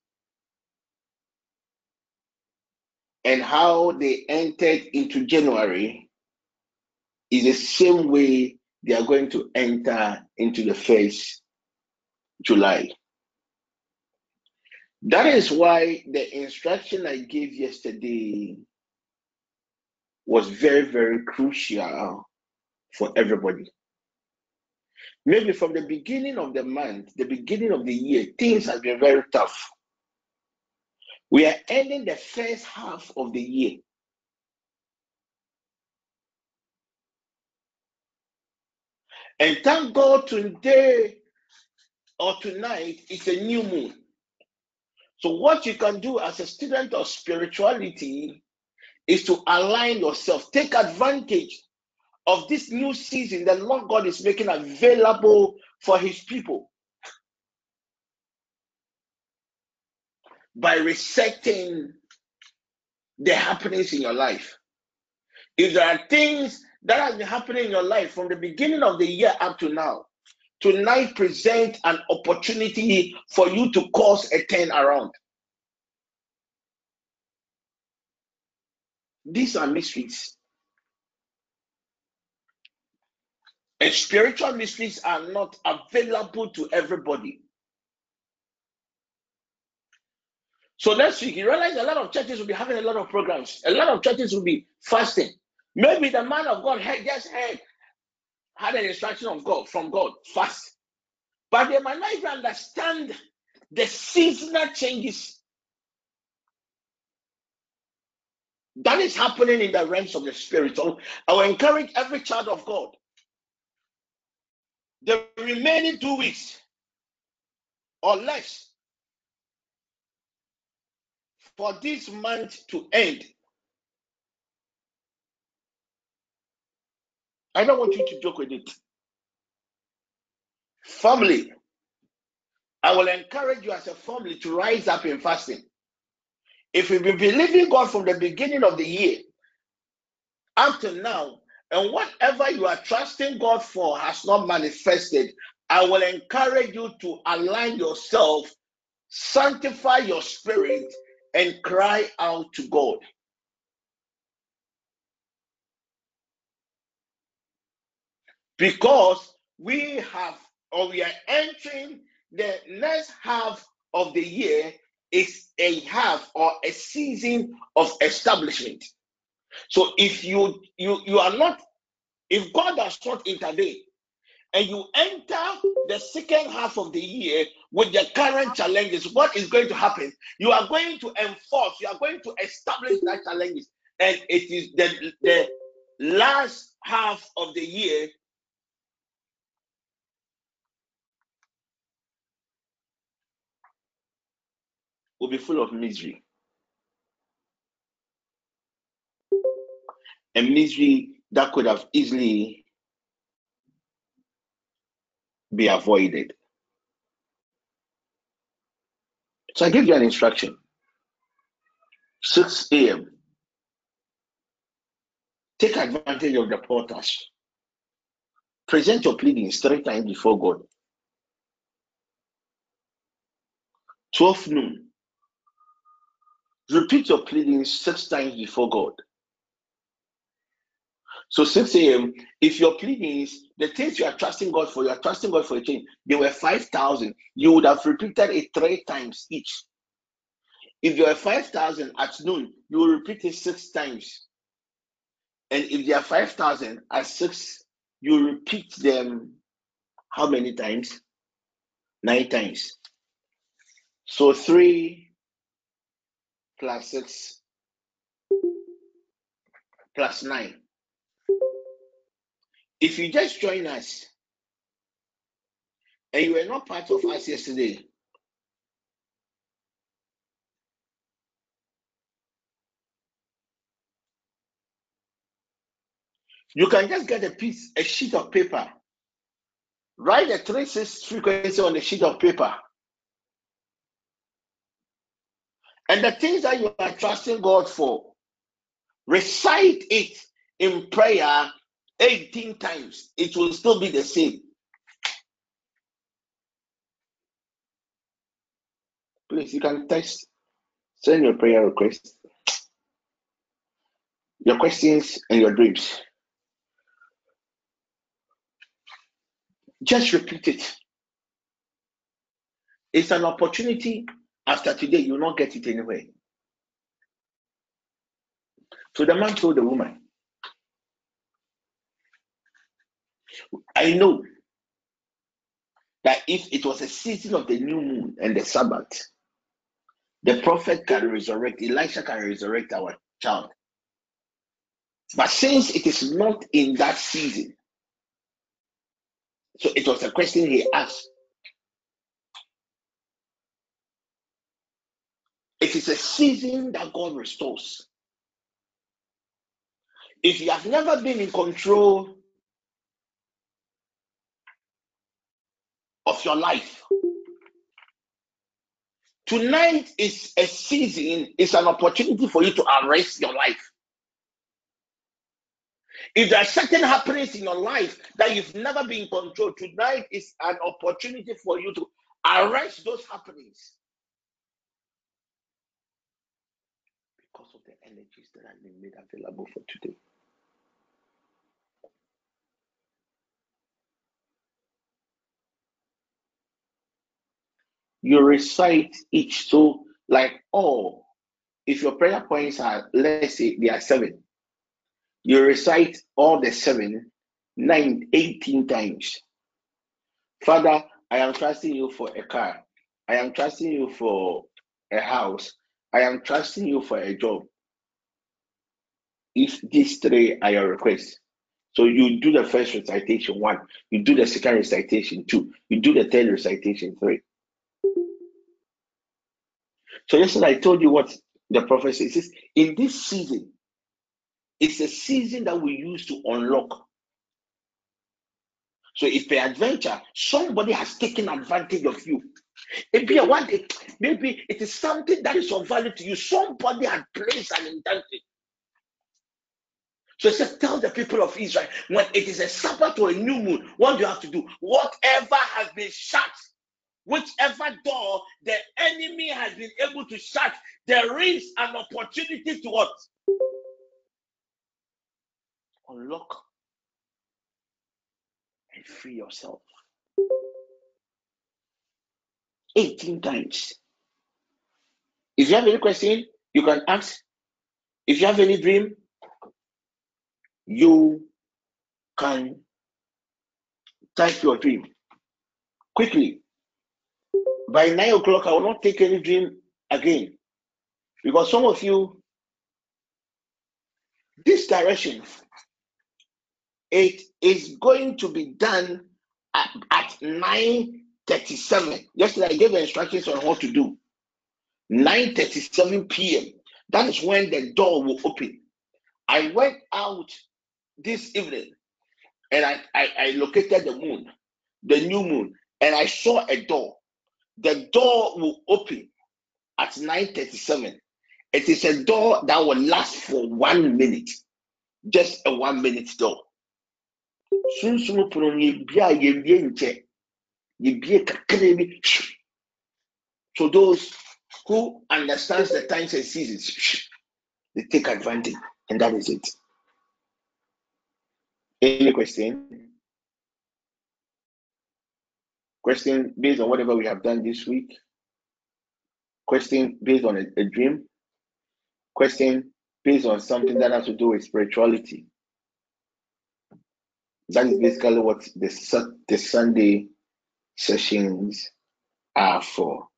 And how they entered into January is the same way they are going to enter into the first July. That is why the instruction I gave yesterday was very, very crucial for everybody. Maybe from the beginning of the month, the beginning of the year, things have been very tough. We are ending the first half of the year. And thank God today or tonight is a new moon. So, what you can do as a student of spirituality is to align yourself, take advantage of this new season that Lord God is making available for His people by resetting the happenings in your life. If there are things that have been happening in your life from the beginning of the year up to now, tonight present an opportunity for you to cause a turn around. These are mysteries. And spiritual mysteries are not available to everybody. So next week, you realize a lot of churches will be having a lot of programs. A lot of churches will be fasting. Maybe the man of God had just heard, had an instruction of God from God, fast. But they might not even understand the seasonal changes that is happening in the realms of the spirit. So I will encourage every child of God. The remaining two weeks or less for this month to end. I don't want you to joke with it. Family, I will encourage you as a family to rise up in fasting. If you've been believing God from the beginning of the year up to now, and whatever you are trusting God for has not manifested, I will encourage you to align yourself, sanctify your spirit, and cry out to God. Because we have, or we are entering the next half of the year is a half or a season of establishment. So if you you you are not, if God does not intervene, and you enter the second half of the year with the current challenges, what is going to happen? You are going to enforce, you are going to establish that challenges, and it is the the last half of the year will be full of misery. And misery that could have easily be avoided. So I give you an instruction. 6 a.m. Take advantage of the portals. Present your pleadings three times before God. 12 noon. Repeat your pleadings six times before God. So 6 a.m., if your pleadings, the things you are trusting God for, you are trusting God for a change, they were 5,000, you would have repeated it three times each. If you are 5,000 at noon, you will repeat it six times. And if they are 5,000 at six, you repeat them how many times? Nine times. So three plus six plus nine. If you just join us, and you were not part of us yesterday, you can just get a piece, a sheet of paper, write the three six frequency on the sheet of paper. And the things that you are trusting God for, recite it in prayer 18 times. It will still be the same. Please, you can text, send your prayer request, your questions, and your dreams. Just repeat it. It's an opportunity. After today, you will not get it anywhere. So the man told the woman, I know that if it was a season of the new moon and the Sabbath, the prophet can resurrect, Elisha can resurrect our child. But since it is not in that season, so it was a question he asked. It is a season that God restores. If you have never been in control of your life, tonight is a season, it's an opportunity for you to arrest your life. If there are certain happenings in your life that you've never been controlled, tonight is an opportunity for you to arrest those happenings. Because of the energies that have been made available for today. You recite each. So, like, oh, if your prayer points are, let's say, they are seven, you recite all the seven, nine, 18 times. Father, I am trusting you for a car. I am trusting you for a house. I am trusting you for a job. If these three are your requests, so you do the first recitation one, you do the second recitation two, you do the third recitation three. So yesterday I told you what the prophet says. In this season, it's a season that we use to unlock. So if by adventure somebody has taken advantage of you, maybe one day, maybe it is something that is of value to you. Somebody had placed an intention. So he said, Tell the people of Israel when it is a Sabbath or a new moon, what do you have to do? Whatever has been shut, whichever door the enemy has been able to shut, there is an opportunity to what? Unlock and free yourself. 18 times. If you have any question, you can ask. If you have any dream, you can type your dream quickly. By nine o'clock, I will not take any dream again because some of you, this direction, it is going to be done at, at 9:37. Yesterday, I gave instructions on what to do. 9:37 p.m. That is when the door will open. I went out this evening and I, I, I located the moon, the new moon, and I saw a door. The door will open at 9:37. It is a door that will last for one minute, just a one minute door. Sunsun. So those who understands the times and seasons, they take advantage, and that is it. Any question? Question based on whatever we have done this week. Question based on a, a dream. Question based on something that has to do with spirituality. That is basically what the, the Sunday sessions are for.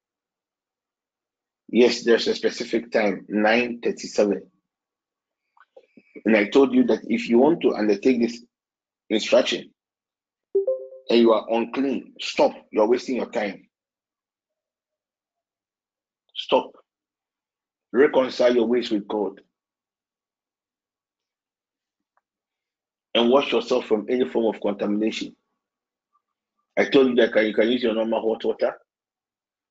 Yes, there's a specific time, 9:37. And I told you that if you want to undertake this instruction, and you are unclean, stop. You're wasting your time. Stop. Reconcile your ways with God. And wash yourself from any form of contamination. I told you that you can use your normal hot water.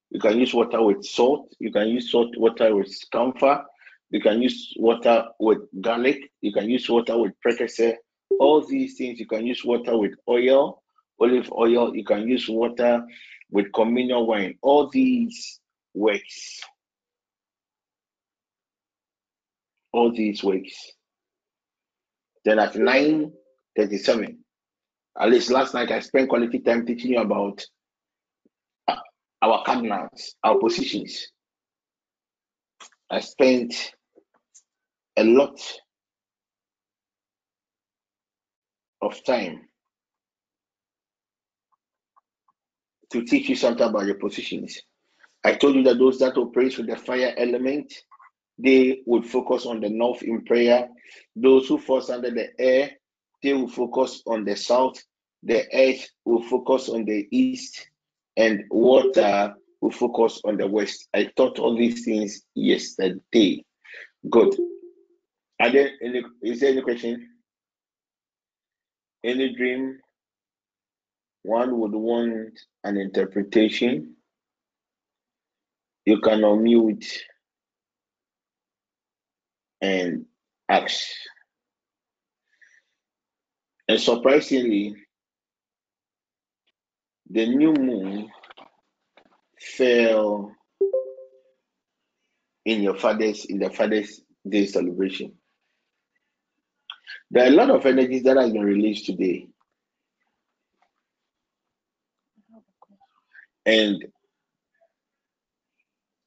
You can use water with salt. You can use salt water with camphor. You can use water with garlic. You can use water with precursor. All these things, you can use water with oil, olive oil. You can use water with communion wine. All these works. All these works. Then at 9:37, at least last night I spent quality time teaching you about our cardinals, our positions. I spent a lot of time to teach you something about your positions. I told you that those that operate with the fire element, they would focus on the north in prayer. Those who fall under the air, they will focus on the south. The earth will focus on the east, and water will focus on the west. I taught all these things yesterday. Good. Are there any is there any question? Any dream one would want an interpretation? You can unmute and ask. And surprisingly, the new moon fell in your father's in the father's day celebration. There are a lot of energies that have been released today. And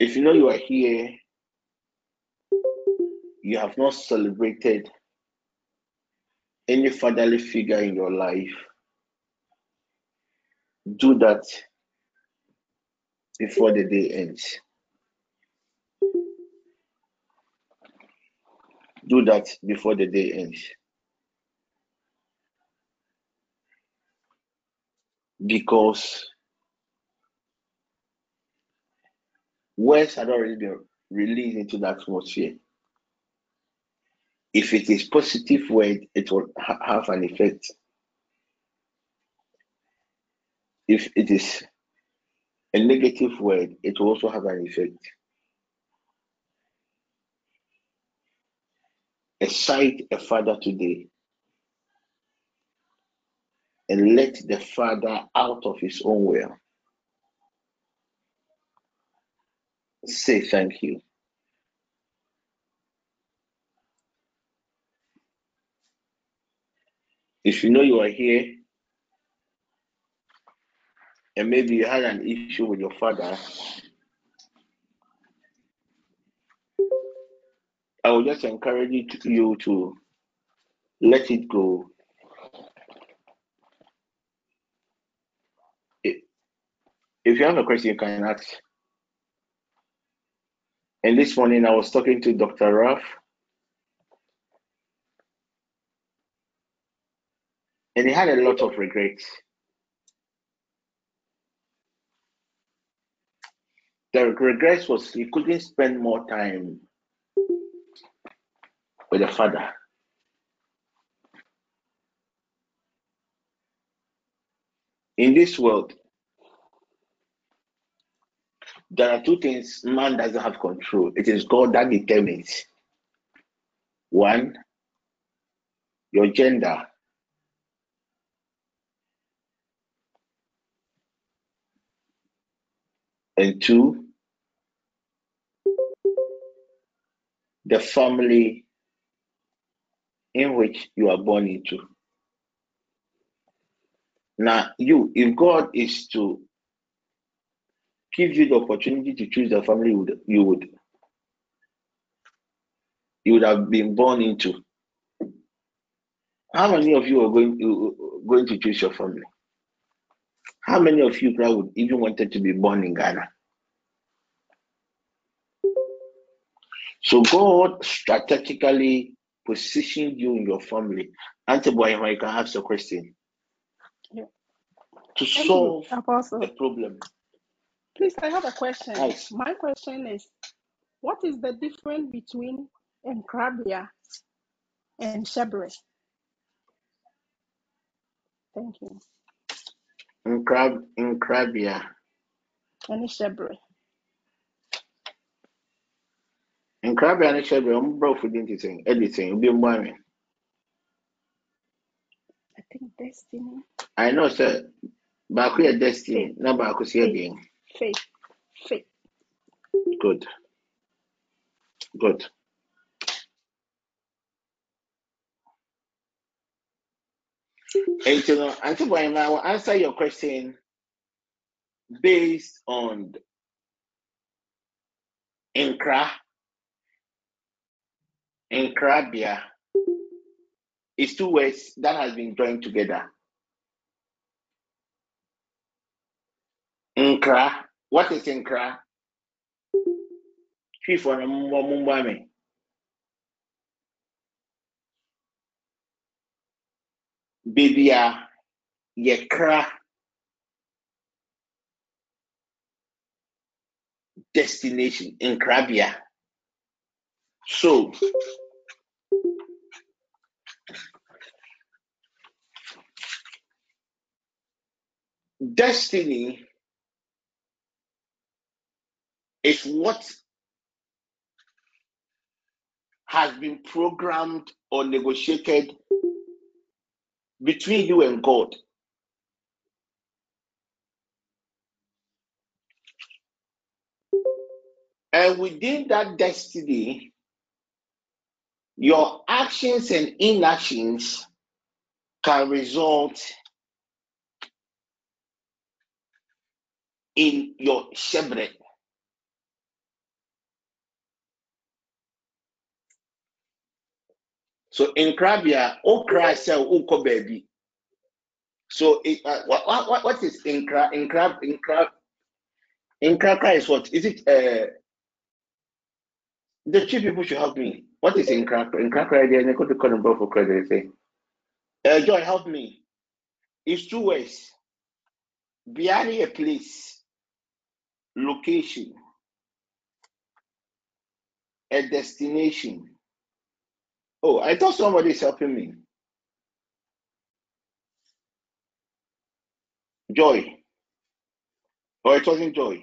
if you know you are here, you have not celebrated any fatherly figure in your life, do that before the day ends. Do that before the day ends. Because words had already been released into the atmosphere. If it is positive word, it will ha- have an effect. If it is a negative word, it will also have an effect. Excite a father today and let the father out of his own will. Say thank you. If you know you are here and maybe you had an issue with your father, I would just encourage you to, you to let it go. If you have a question, you can ask. And this morning I was talking to Dr. Raf, and he had a lot of regrets. The regrets was he couldn't spend more time with the father. In this world, there are two things man doesn't have control. It is God that determines. One, your gender. And two, the family in which you are born into. Now, you, if God is to give you the opportunity to choose the family you would, you would, you would have been born into. How many of you are going to, going to choose your family? How many of you would even wanted to be born in Ghana? So God strategically positioned you in your family. Auntie Boy, you can ask a question. Yeah. to solve Apostle. the problem. Please, I have a question. Nice. My question is, what is the difference between Enkrabia and Shebre? Thank you. In crab. And Shebre. In and shabby, I'm broke for anything, anything. Be money. I think destiny, I know, sir. Back here, destiny. Back here being faith, faith. good. Good. And you know, I will answer your question based on Nkra. Nkrabia is two words that has been joined together. Nkra. What is Nkra? Chief on Mumbami. Baby, a yekra destination in Krabia. So, destiny is what has been programmed or negotiated between you and God. And within that destiny, your actions and inactions can result in your shepherd. So in Krabia, oh Christ, oh baby. So it, uh, what, what what is in crab in crab is what is it? Uh, the chief people should help me. What is in crab idea? And I go to call them for credit. Say, uh, Joy, help me. It's two ways. Beyond a place, location, a destination. Oh, I thought somebody is helping me. Joy. Or it wasn't joy.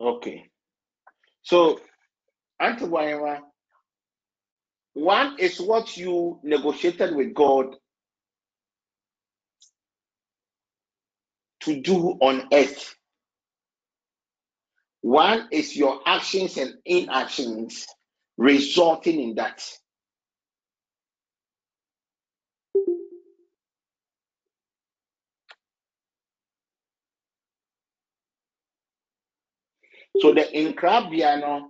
Okay. So, Auntie Waiwa, one is what you negotiated with God to do on earth. One is your actions and inactions resulting in that. So the Inkrabiano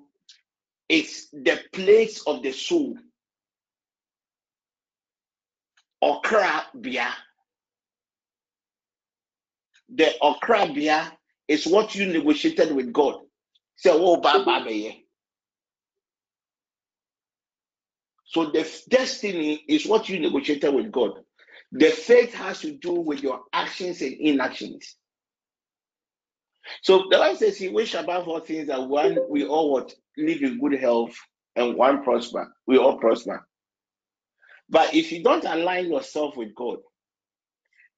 is the place of the soul. Okrabia. The Okrabia is what you negotiated with God. Say, oh, Baba, mm-hmm. So the destiny is what you negotiated with God. The faith has to do with your actions and inactions. So the Bible says, He wish above all things that one we mm-hmm. all would live in good health and one prosper. We all prosper. But if you don't align yourself with God,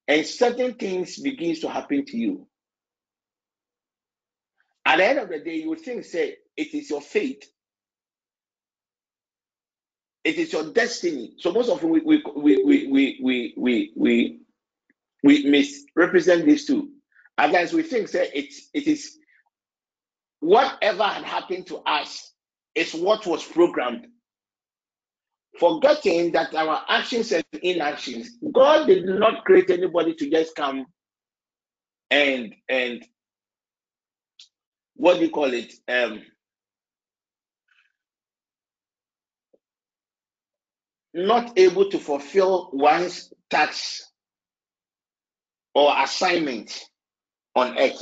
and certain things begins to happen to you. At the end of the day, you would think, say, it is your fate. It is your destiny. So most of we we we we we we we, we, we misrepresent these two. Otherwise, we think say it, it is whatever had happened to us is what was programmed. Forgetting that our actions and inactions, God did not create anybody to just come and and what do you call it? Um, not able to fulfill one's task or assignment on earth.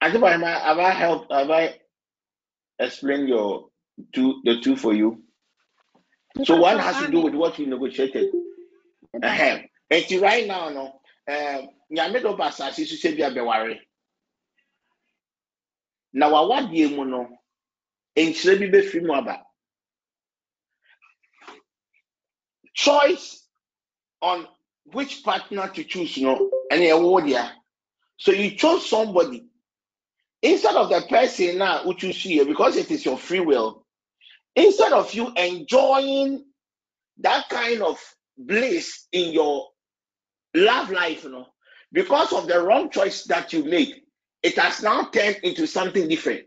I think have I, have I helped? Have I explained your two the two for you? So one has to do with what we negotiated. And right now, no, um, nyame do ba asase so sɛ bi abɛware. Na wawadeɛ mu no, nkyerɛ bi bɛfiri mu aba. Choice on which partner to choose, you know, and ɛwɔ deɛ. So you chose somebody instead of the person now choose you because it is your free will. Instead of you enjoying that kind of bliss in your love life, you know, because of the wrong choice that you made, it has now turned into something different.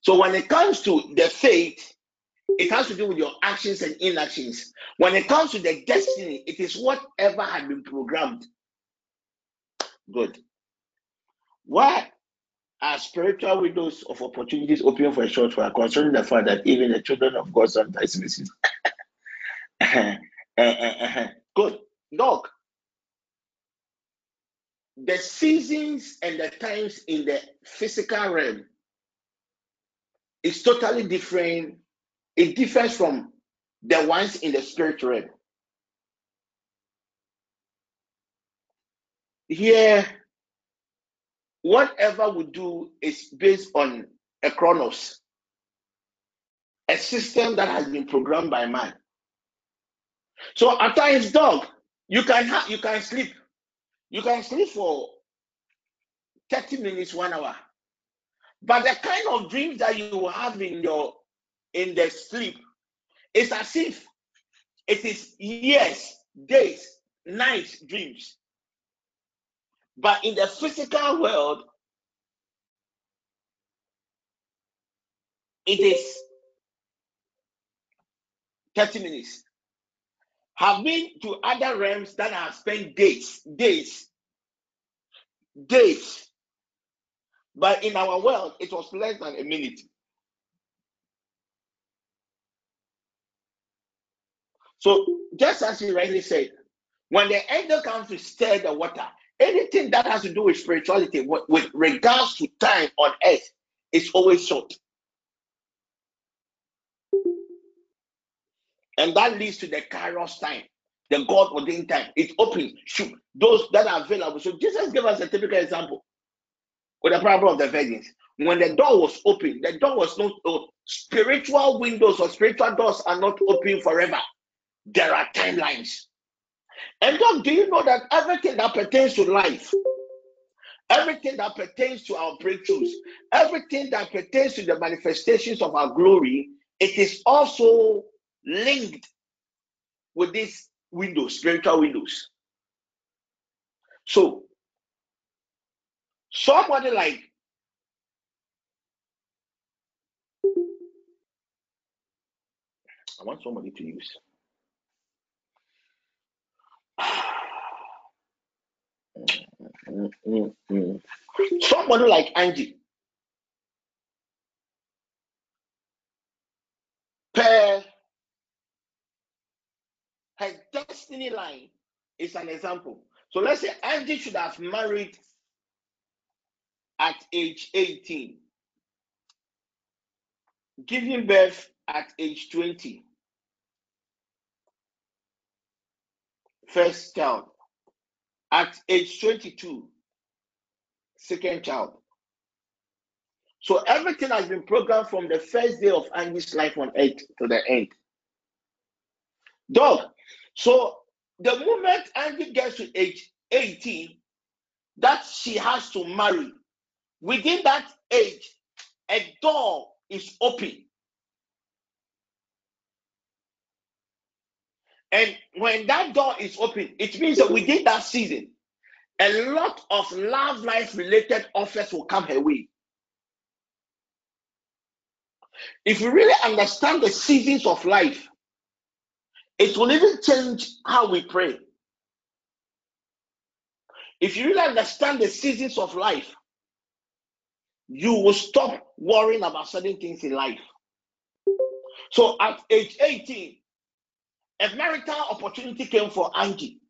So when it comes to the faith, it has to do with your actions and inactions. When it comes to the destiny, it is whatever had been programmed. Good. Why are spiritual windows of opportunities open for a short while, concerning the fact that even the children of God sometimes miss it? <laughs> Eh, eh, eh, Good. Doc. The seasons and the times in the physical realm is totally different. It differs from the ones in the spirit realm. Here, whatever we do is based on a chronos, a system that has been programmed by man. So at times, Doc, you can have you can sleep. You can sleep for 30 minutes, one hour. But the kind of dreams that you have in your in the sleep is as if it is years, days, nights dreams. But in the physical world, it is 30 minutes. Have been to other realms that have spent days, days, days. But in our world, it was less than a minute. So, just as you rightly said, when the angel comes to stir the water, anything that has to do with spirituality, with, with regards to time on earth, is always short. And that leads to the Kairos time, the God ordained time. It opens, shoot, those that are available. So Jesus gave us a typical example with the parable of the virgins. When the door was open, the door was not uh, spiritual windows or spiritual doors are not open forever. There are timelines. And Doc, do you know that everything that pertains to life, everything that pertains to our breakthroughs, everything that pertains to the manifestations of our glory, it is also linked with these windows, spiritual windows. So, somebody like I want somebody to use. Somebody like Angie. Per her destiny line is an example. So let's say Angie should have married at age 18, giving birth at age 20. First child. At age 22, second child. So everything has been programmed from the first day of Angie's life on earth to the end. Doc. So the moment Angie gets to age 18, that she has to marry, within that age, a door is open. And when that door is open, it means that within that season, a lot of love life related offers will come her way. If you really understand the seasons of life, it will even change how we pray. If you really understand the seasons of life, you will stop worrying about certain things in life. So at age 18, a marital opportunity came for Angie.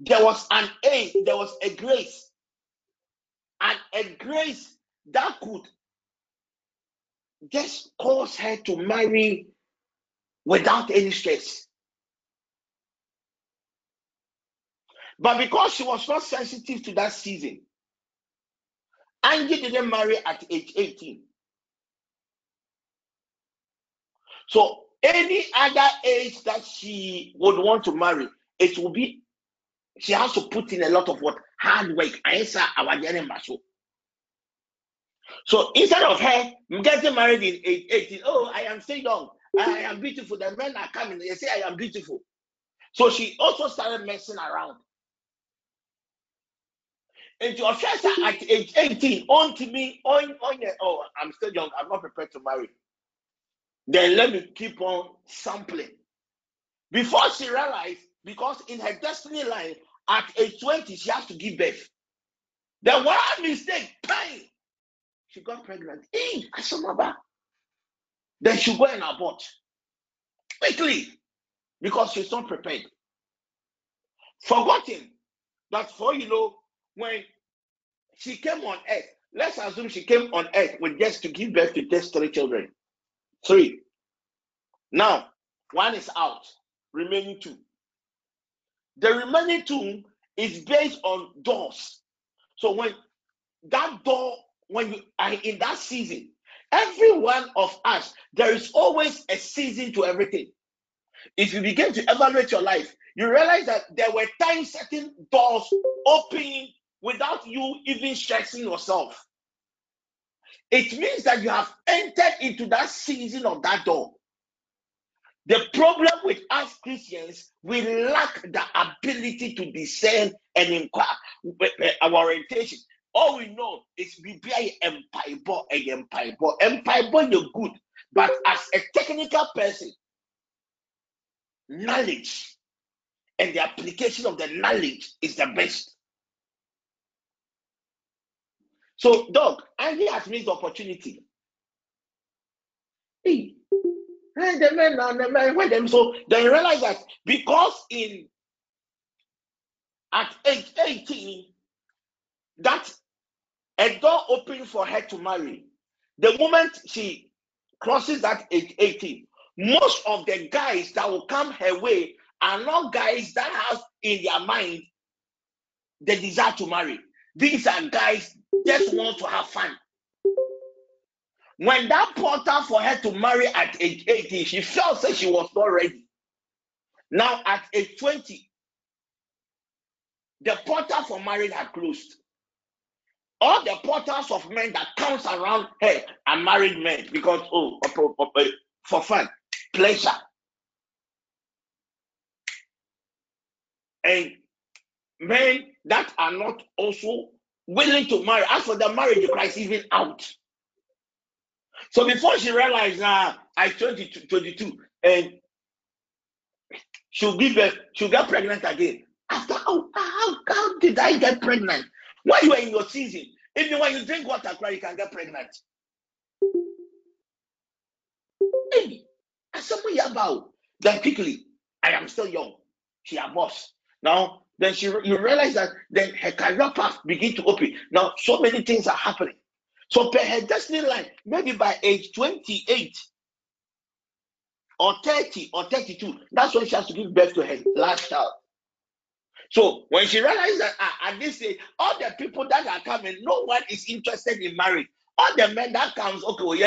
There was an aid, there was a grace, and a grace that could just cause her to marry without any stress. But because she was not sensitive to that season, Angie didn't marry at age 18. So any other age that she would want to marry, it will be she has to put in a lot of what hard work. So instead of her getting married in age 18, oh, I am still young, I am beautiful. The men are coming, they say I am beautiful. So she also started messing around. And your at age 18, on to me, on, on, oh, I'm still young, I'm not prepared to marry. Then let me keep on sampling. Before she realized, because in her destiny line, at age 20, she has to give birth. Then one mistake, pain. She got pregnant. Hey, Asomaba. Then she go and abort. Quickly. Because she's not prepared. Forgotten that for you know, when she came on earth, let's assume she came on earth with just to give birth to just three children. Three. Now, one is out, remaining two. The remaining two is based on doors. So when that door, when you are in that season, every one of us, there is always a season to everything. If you begin to evaluate your life, you realize that there were times certain doors opening without you even stressing yourself. It means that you have entered into that season of that door. The problem with us Christians, we lack the ability to discern and inquire our orientation. All we know is we be a empire, a empire, empire. You're good, but as a technical person, knowledge and the application of the knowledge is the best. So, Doc, Angie has missed the opportunity. Hey, the men the men when them so they realize that because in at age 18 that a door opened for her to marry. The moment she crosses that age 18, most of the guys that will come her way are not guys that have in their mind the desire to marry. These are guys just want to have fun. When that portal for her to marry at age 18, she felt that she was not ready. Now at age 20, the portal for marriage had closed. All the portals of men that comes around her are married men because oh eh, for fun, pleasure. And men that are not also willing to marry. As for the marriage, Christ even out. So before she realized, uh, I 20, 22, and she'll give birth, she'll get pregnant again. After, oh, how, how did I get pregnant? When you are in your season, even when you drink water, cry, you can get pregnant. Hey, I said, about then quickly, I am still young. She a boss. Now, then she you realize that then her career path begin to open. Now, so many things are happening. So per her destiny line, maybe by age 28 or 30 or 32, that's when she has to give birth to her last child. So when she realized that ah, at this age, all the people that are coming, no one is interested in marriage. All the men that comes, okay, well,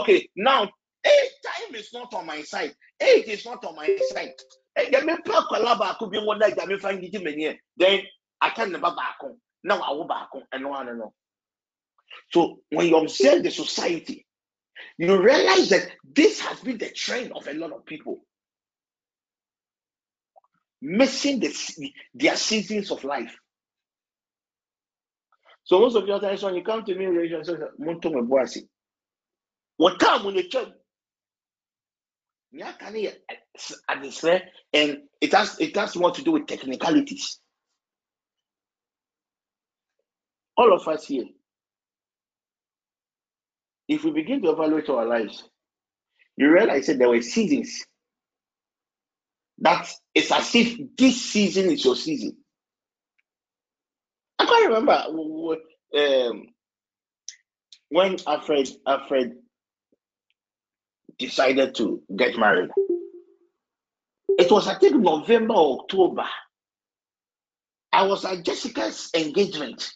okay, now age time is not on my side. Age is not on my side. Then I can never back on. Now I will back and no one know. So when you observe the society, you realize that this has been the trend of a lot of people missing the, their seasons of life. So most of your times when you come to me, you say, "Monto me boasi." What time when you check? And it has it has more to do with technicalities. All of us here, if we begin to evaluate our lives, you realize that there were seasons that it's as if this season is your season. I can't remember um, when Alfred Alfred decided to get married, it was I think November or October. I was at Jessica's engagement,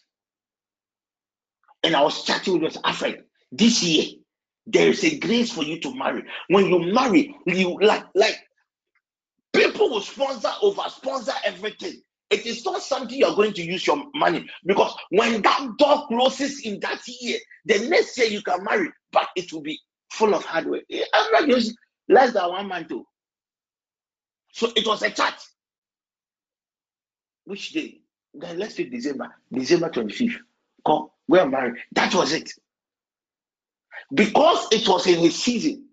and I was chatting with Alfred. This year, there is a grace for you to marry. When you marry, you like like people will sponsor over sponsor everything. It is not something you're going to use your money because when that door closes in that year, the next year you can marry, but it will be full of hard work. I'm not using less than one month too. So it was a chat. Which day? Then let's say December, December 25th. Come, we are married. That was it. Because it was in his season.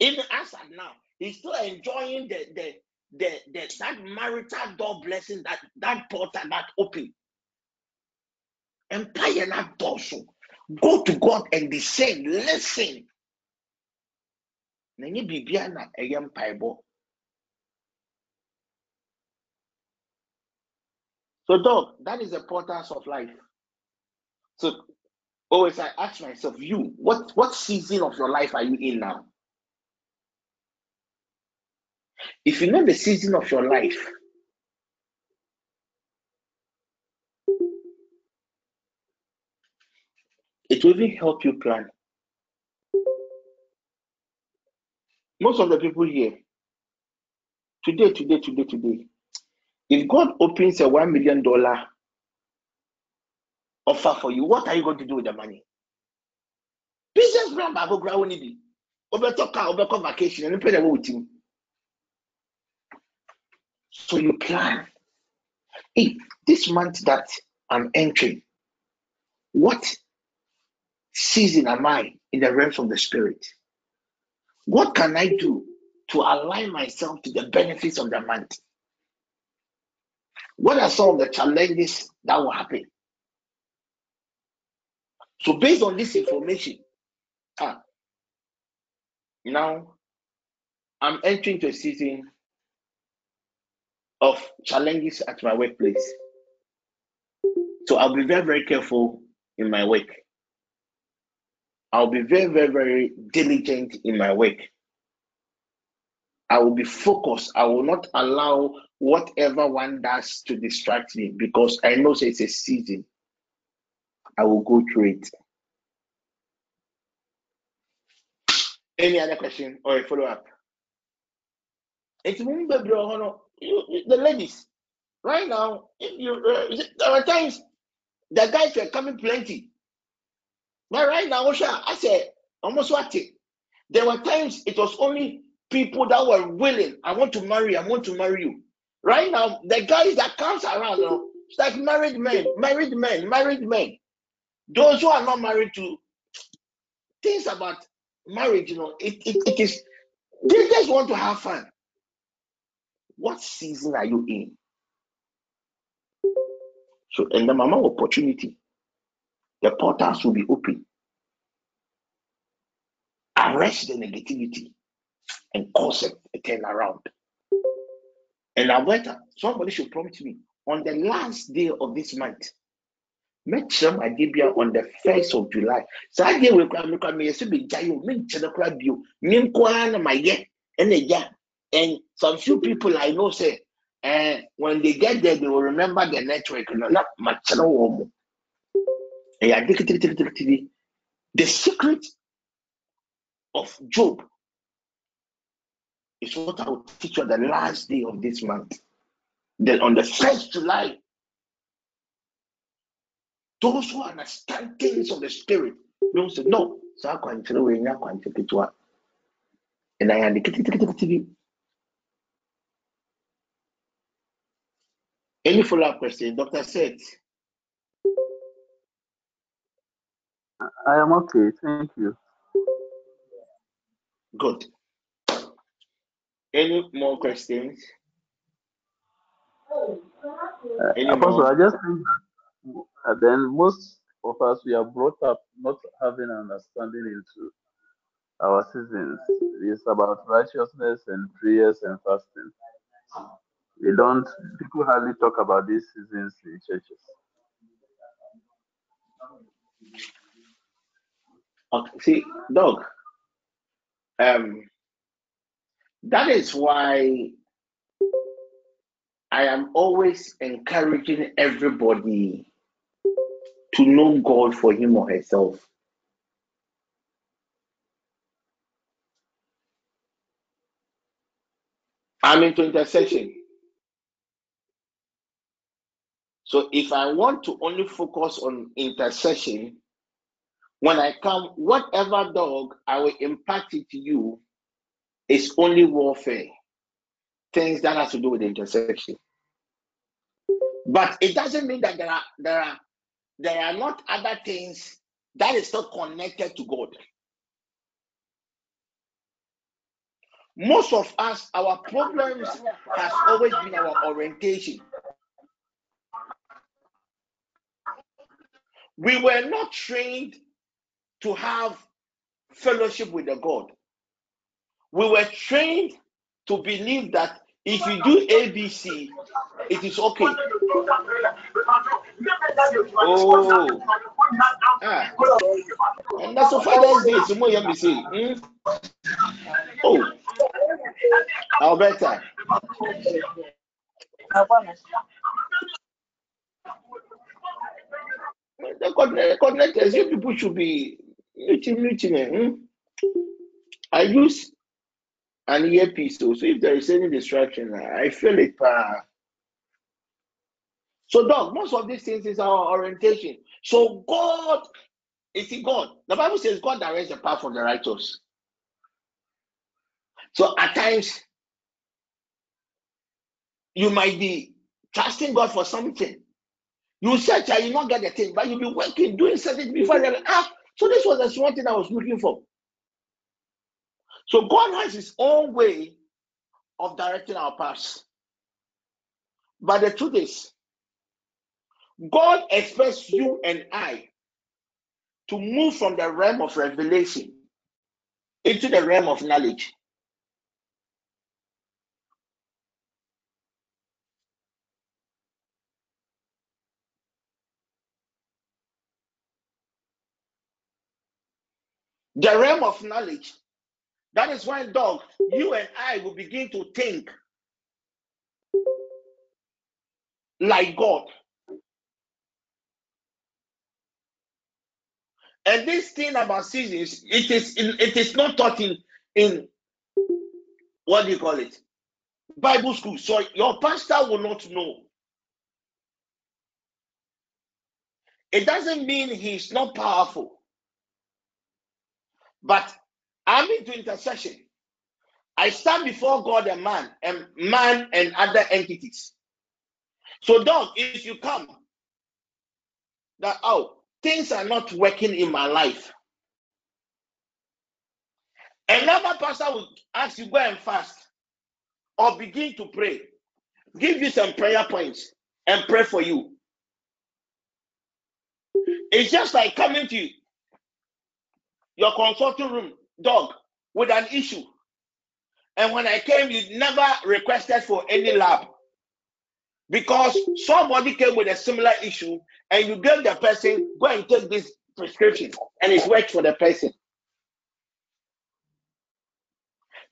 Even as of now, he's still enjoying the the the, the that marital door blessing, that that portal that open. Empire not also. Go to God and descend. Listen. Na ɛyɛ mpaebɔ. So, Doc, that is the portals of life. So, always I ask myself, you, what what season of your life are you in now? If you know the season of your life, it will even help you plan. Most of the people here, today, today, today, today, if God opens a one million dollar offer for you, what are you going to do with the money? Business plan baako kura wɔn ni bi. Obetɔ car, obekɔ vacation, ɛni pɛ na ɛwɔ wɔ So you plan. Hey, this month that I'm entering, what season am I in the realms of the spirit? What can I do to align myself to the benefits of the month? What are some of the challenges that will happen? So, based on this information, ah, now I'm entering to a season of challenges at my workplace. So I'll be very, very careful in my work. I'll be very, very, very diligent in my work. I will be focused. I will not allow whatever one does to distract me because I know it's a season. I will go through it. Any other question or a follow up? It's the ladies. Right now, if you uh, there are times the guys were coming plenty. But right now, I said almost what it. There were times it was only people that were willing. I want to marry. I want to marry you. Right now, the guys that comes around, you know, it's like married men, married men, married men. Those who are not married to things about marriage, you know, it, it, it is they just want to have fun. What season are you in? So, and the mama opportunity, the portals will be open. Arrest the negativity and cause it a, a turnaround. And Alberta, somebody should prompt me on the last day of this month. mɛkyerɛ m adeɛ bi on the first of july saa adeɛ wei koraa mekora meyɛ sɛ begyae o menkyerɛ koraa bio me nko ara na mayɛ ɛna gya and some few people i know say uh, when they get there they will remember the network not no the secret of job is what I will teach you on the last day of this month. Then on the first July, those who understand things of the spirit don't say, No, so I can't tell you, I can't take it And I indicated Any follow up question? Doctor said. I am okay, thank you. Good. Any more questions? Uh, Any Apostle, more? I just think that uh, then most of us we are brought up not having an understanding into our seasons. It's about righteousness and prayers and fasting. We don't people hardly talk about these seasons in churches. Okay, see, Doc. Um, that is why I am always encouraging everybody to know God for him or herself. I'm into intercession. So if I want to only focus on intercession, when I come, whatever dog I will impart it to you is only warfare, things that has to do with intercession. But it doesn't mean that there are there are there are not other things that is not connected to God. Most of us, our problems has always been our orientation. We were not trained to have fellowship with the God. We were trained to believe that if you do ABC, it is okay. Oh, and that's Father's Day. More yummy say. Hmm? Oh, Alberta. The coordinators, you people should be meeting, meeting. Hmm? I use an earpiece, so, if there is any distraction, I feel it. Uh, so, Doc, most of these things is our orientation. So, God, is in God. The Bible says God directs the path of the righteous. So, at times, you might be trusting God for something. You search and you not get the thing, but you'll be working, doing something before you ah, so this was the one thing I was looking for. So God has his own way of directing our paths. But the truth is, God expects you and I to move from the realm of revelation into the realm of knowledge. The realm of knowledge. That is why, Doc, you and I will begin to think like God. And this thing about seasons, it is it is not taught in in what do you call it? Bible school. So your pastor will not know. It doesn't mean he's not powerful. But I'm into intercession. I stand before God and man, and man and other entities. So, Doc, if you come, that oh, things are not working in my life. Another pastor will ask you go and fast or begin to pray, give you some prayer points and pray for you. It's just like coming to your consulting room, Doc, with an issue. And when I came, you never requested for any lab because somebody came with a similar issue and you gave the person, go and take this prescription, and it's worked for the person.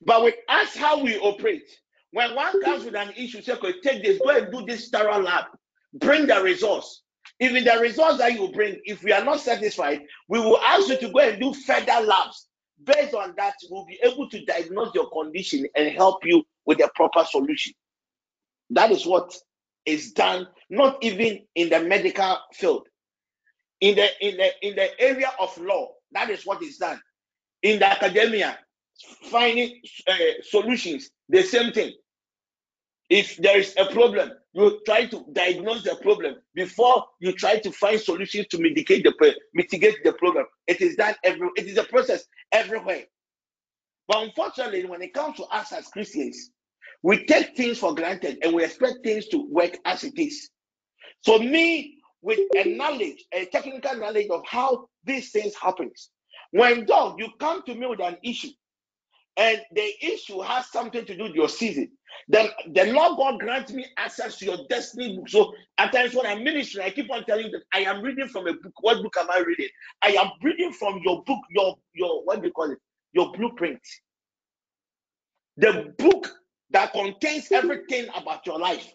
But with us, how we operate, when one comes with an issue, say, okay, take this, go and do this thorough lab, bring the results. Even the results that you bring, if we are not satisfied, we will ask you to go and do further labs. Based on that, we'll be able to diagnose your condition and help you with a proper solution. That is what is done, not even in the medical field. In the in the in the area of law, that is what is done. In the academia, finding uh, solutions, the same thing. If there is a problem, you try to diagnose the problem before you try to find solutions to mitigate the mitigate the problem. It is done every. It is a process everywhere. But unfortunately, when it comes to us as Christians, we take things for granted and we expect things to work as it is. So me, with a knowledge, a technical knowledge of how these things happens, when Doc, you come to me with an issue, and the issue has something to do with your season, then the Lord God grants me access to your destiny book. So at times when I'm ministering, I keep on telling that I am reading from a book. What book am I reading? I am reading from your book, your your what do you call it? Your blueprint. The book that contains everything about your life.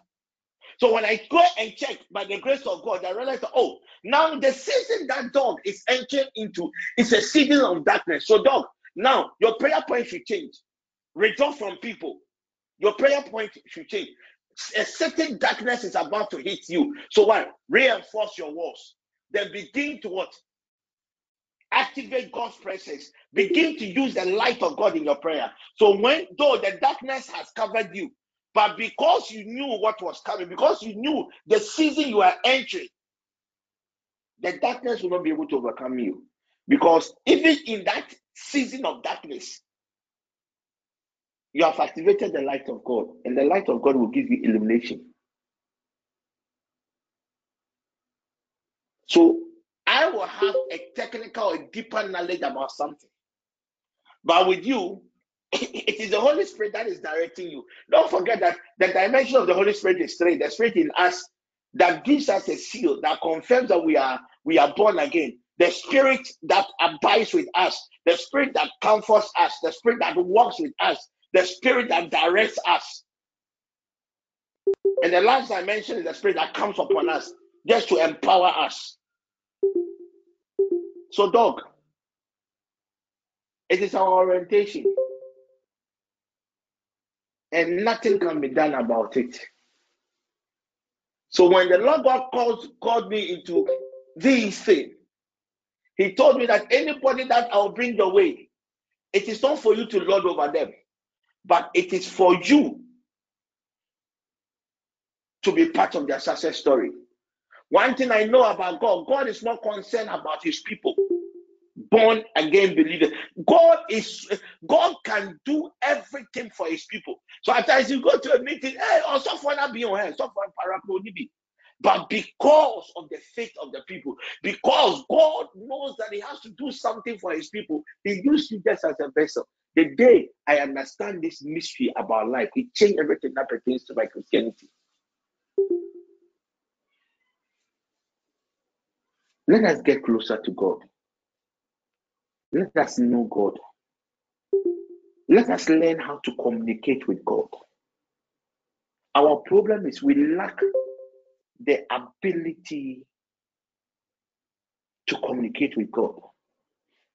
So when I go and check by the grace of God, I realize oh, now the season that Doc is entering into is a season of darkness. So, Doc, now your prayer point should change. Withdraw from people. Your prayer point should change. A certain darkness is about to hit you. So what? Reinforce your walls. Then begin to what? Activate God's presence. Begin to use the light of God in your prayer. So when though the darkness has covered you, but because you knew what was coming, because you knew the season you are entering, the darkness will not be able to overcome you. Because even in that season of darkness, you have activated the light of God, and the light of God will give you illumination. So I will have a technical, a deeper knowledge about something. But with you, <laughs> it is the Holy Spirit that is directing you. Don't forget that the dimension of the Holy Spirit is three. The Spirit in us that gives us a seal that confirms that we are we are born again. The Spirit that abides with us, the Spirit that comforts us, the Spirit that walks with us, the Spirit that directs us. And the last dimension is the Spirit that comes upon us just to empower us. So, Doc, it is our orientation and nothing can be done about it. So when the Lord God called, called me into this thing, He told me that anybody that I'll bring your way, it is not for you to lord over them, but it is for you to be part of their success story. One thing I know about God, God is not concerned about his people born again believers. God is God can do everything for his people. So at times you go to a meeting, hey, oh, or someone be on hand, someone paraponibi. But because of the faith of the people, because God knows that He has to do something for His people, He used you just as a vessel. The day I understand this mystery about life, it changed everything that pertains to my Christianity. Let us get closer to God. Let us know God. Let us learn how to communicate with God. Our problem is we lack the ability to communicate with God.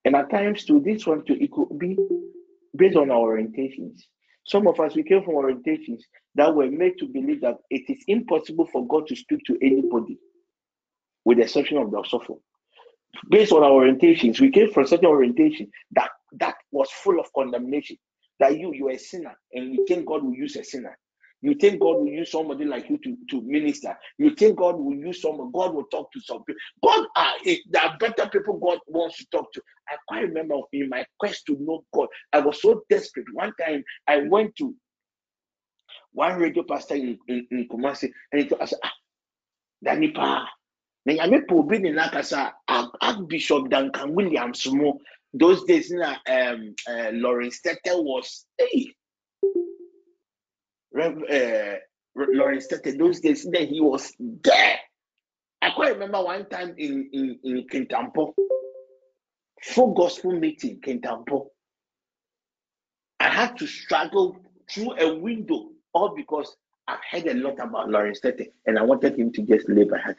And at times, to this one, to it could be based on our orientations. Some of us, we came from orientations that were made to believe that it is impossible for God to speak to anybody, with the exception of the suffering based on our orientations, we came from certain orientation that that was full of condemnation. That you you are a sinner, and you think God will use a sinner. You think God will use somebody like you to, to minister. You think God will use someone. God will talk to some people. God, uh, there are better people God wants to talk to. I quite remember in my quest to know God, I was so desperate. One time I went to one radio pastor in, in, in Kumasi, and he told us, ah, Danipa, na nyame pɛ obi ne n'akasa archbishop duncan williams mo those days na um, uh, lawrence tetteh was hey, uh, lawrence tetteh those days na he was there i quite remember one time in in in kintampo full gospel meeting kintampo i had to struggle through a window all because I've heard a lot about Lawrence Tetteh, and I wanted him to just lay by hand.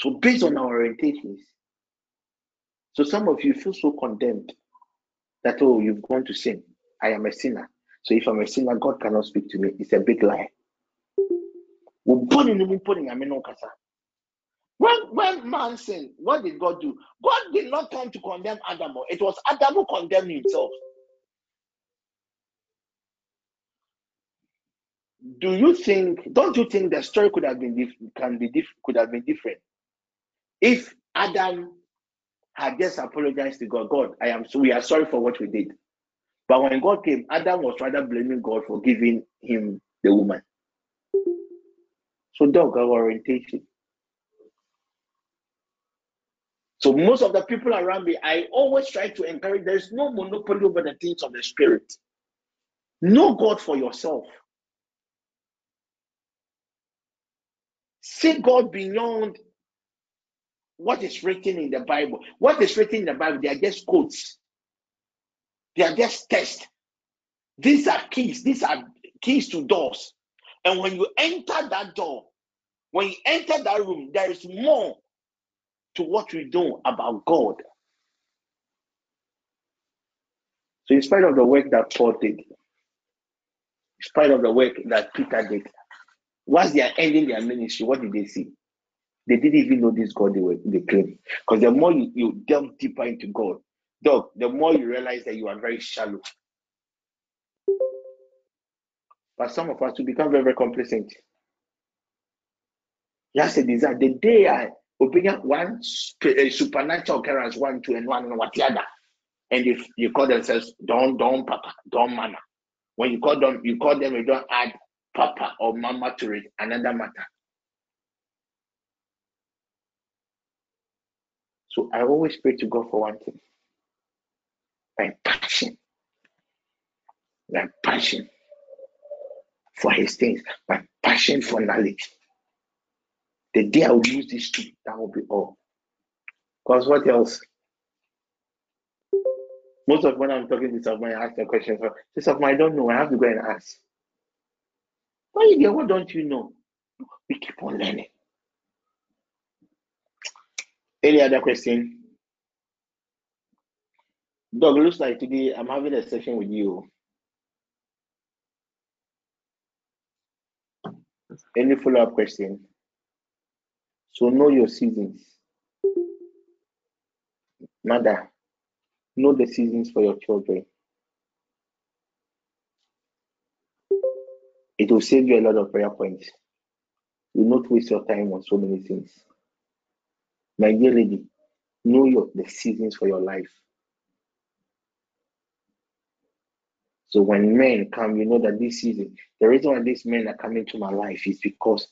So based on our orientations, so some of you feel so condemned that oh you've gone to sin. I am a sinner. So if I'm a sinner, God cannot speak to me. It's a big lie. When, when man sinned, what did God do? God did not come to condemn Adam. It was Adam who condemned himself. Do you think? Don't you think the story could have been can be could have been different if Adam had just apologized to God? God, I am so we are sorry for what we did. But when God came, Adam was rather blaming God for giving him the woman. So, Doc, our orientation So most of the people around me, I always try to encourage. There is no monopoly over the things of the spirit. Know God for yourself. See God beyond what is written in the Bible. What is written in the Bible, they are just quotes. They are just text. These are keys. These are keys to doors. And when you enter that door, when you enter that room, there is more to what we know about God. So, in spite of the work that Paul did, in spite of the work that Peter did, once they are ending their ministry, what did they see? They didn't even know this God they were they claim. Because the more you, you delve deeper into God, Doc, the more you realize that you are very shallow. But some of us will become very, very complacent. That's a desire. The day I open up one supernatural occurrence, one, two, and one, and what the other. And if you call themselves don't, don't, papa, don't, mama. When you call them, you call them, you don't add papa or mama to it, another matter. So I always pray to God for one thing my passion, my passion for His things, my passion for knowledge. The day I will use these two, that will be all. Because what else? Most of when I'm talking to someone, I ask the question, so someone I don't know, I have to go and ask. Why you what don't you know? We keep on learning. Any other question? Doc, looks like today I'm having a session with you. Any follow up question? So know your seasons. Mother, know the seasons for your children. It will save you a lot of prayer points. You will not waste your time on so many things. My dear lady, know your the seasons for your life. So when men come, you know that this season, the reason why these men are coming to my life is because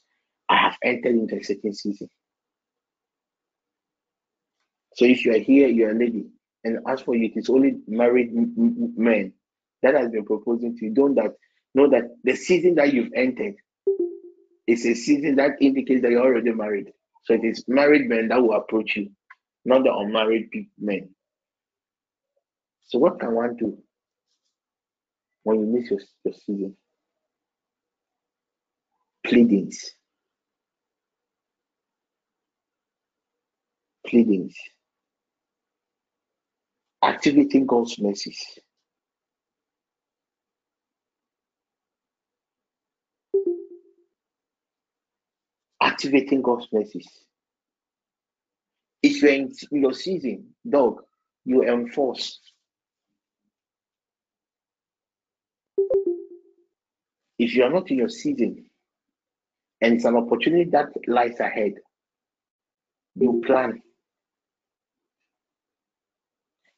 I have entered into a certain season. So if you are here, you are a lady, and as for you, it is only married men that has been proposing to you. Don't that know that the season that you've entered is a season that indicates that you're already married. So it is married men that will approach you, not the unmarried men. So what can one do when you miss your, your season? Pleadings. Pleadings. Activating God's mercies. Activating God's mercies. If you're in your season, Doc, you enforce. If you are not in your season, and it's an opportunity that lies ahead, you plan.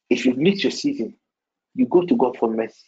If you miss your season, you go to God for mercy.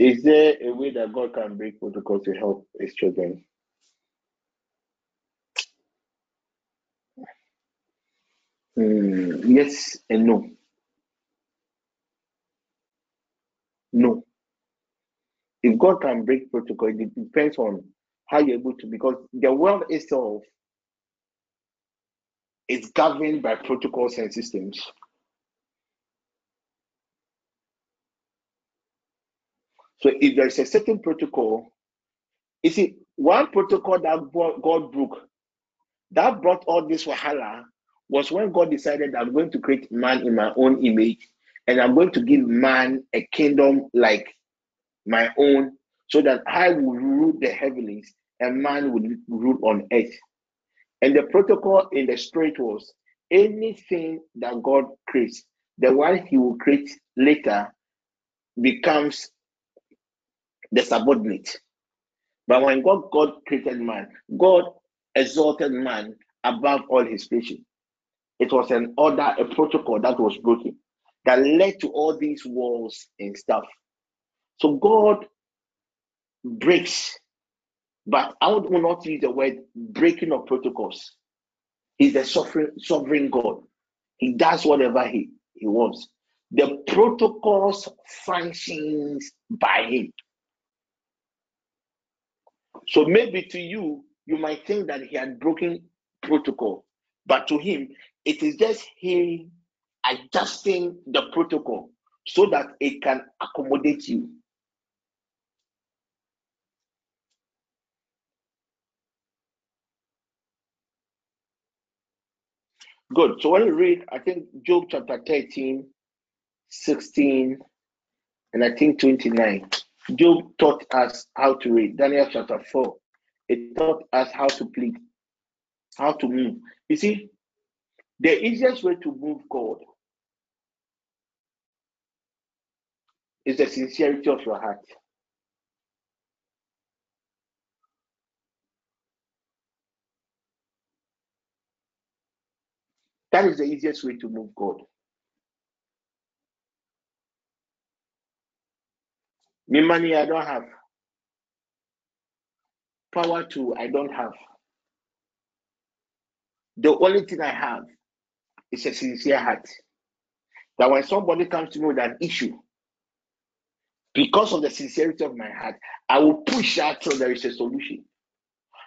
Is there a way that God can break protocol to help his children? Mm, yes and no. No. If God can break protocol, it depends on how you're able to, because the world itself is governed by protocols and systems. So if there is a certain protocol, you see, one protocol that God broke that brought all this wahala was when God decided I'm going to create man in my own image and I'm going to give man a kingdom like my own so that I will rule the heavens and man will rule on earth. And the protocol in the spirit was anything that God creates, the one He will create later becomes the subordinate. But when God, God created man, God exalted man above all his creation. It was an order, a protocol that was broken that led to all these wars and stuff. So God breaks, but I would not use the word breaking of protocols. He's the sovereign, sovereign God. He does whatever he, he wants. The protocols functions by him. So maybe to you, you might think that he had broken protocol, but to him, it is just him adjusting the protocol so that it can accommodate you. Good. So when you read, I think Job chapter 13, 16, and I think 29. Job taught us how to read. Daniel chapter 4. It taught us how to plead, how to move. You see, the easiest way to move God is the sincerity of your heart. That is the easiest way to move God. Me money I don't have. Power to I don't have. The only thing I have is a sincere heart. That when somebody comes to me with an issue, because of the sincerity of my heart, I will push out till there is a solution.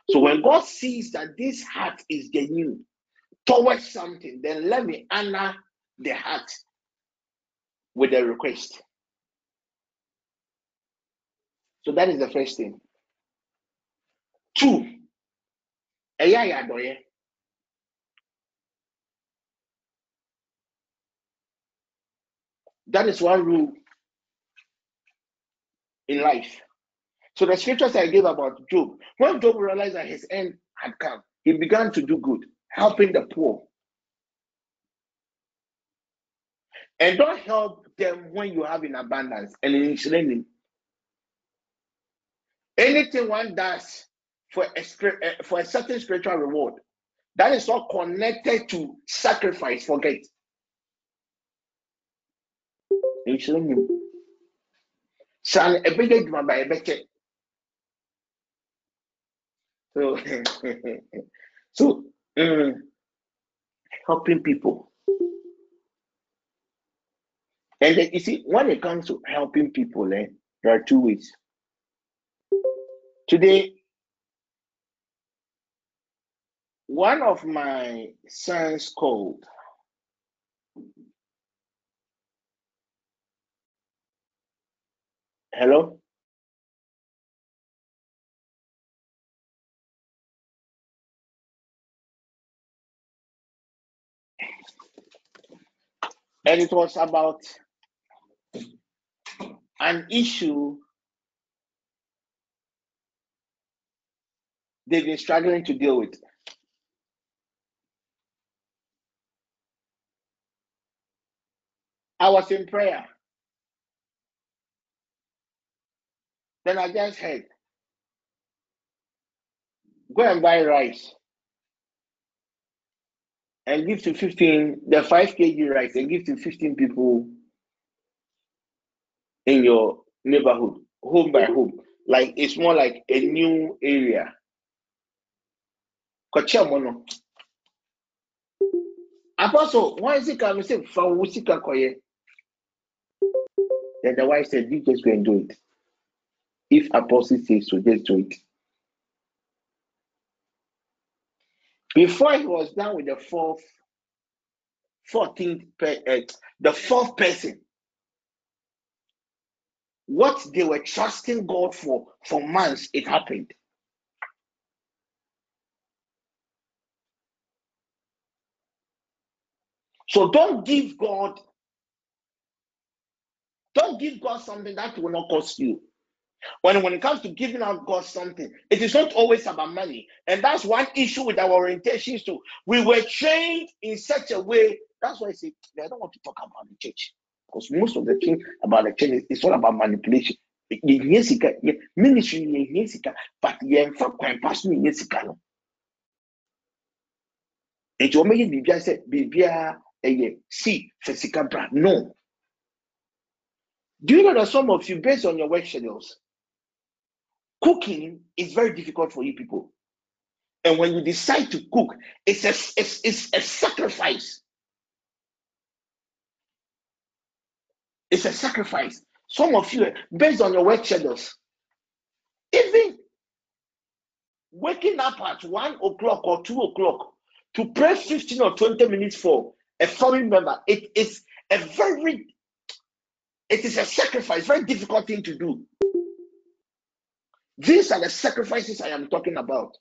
So when God sees that this heart is genuine towards something, then let me honor the heart with a request. So that is the first thing. Two, ayadɔyɛ. That is one rule in life. So the scriptures I gave about Job, when Job realized that his end had come, he began to do good, helping the poor. And don't help them when you have in abundance and in training. Anything one does for a, eh, for a certain spiritual reward, that is all connected to sacrifice, forget. So, <laughs> so mm, helping people. And then, you see, when it comes to helping people, eh, there are two ways. Today, one of my sons called. Hello? and it was about an issue they've been struggling to deal with. I was in prayer. Then I just heard, go and buy rice and give to 15, the 5 kg rice, and give to 15 people in your neighborhood, home by home. Like it's more like a new area. Kocha Apostle, why is it coming? Say, Fawusika Koye. Then the wife said, You just go and do it. If Apostle says so, just do it. Before he was done with the fourth 14th, uh, the fourth person. What they were trusting God for for months, it happened. So don't give God, don't give God something that will not cost you. When, when it comes to giving out God something, it is not always about money. And that's one issue with our orientations too. We were trained in such a way. That's why I say I don't want to talk about the church. Because most of the thing about the church is all about manipulation. Ministry, but kwan pa so nyɛ sika no nti wɔmɛyɛ biribia sɛ biribia ɛyɛ si fɛ sika bra no. Do you know that some of you based on your work schedules cooking is very difficult for you people. And when you decide to cook it's a it's, it's a sacrifice. It's a sacrifice. Some of you based on your work schedules even waking up at one o'clock or two o'clock to pray 15 or 20 minutes for a family member, it is a very it is a sacrifice, very difficult thing to do. These are the sacrifices I am talking about.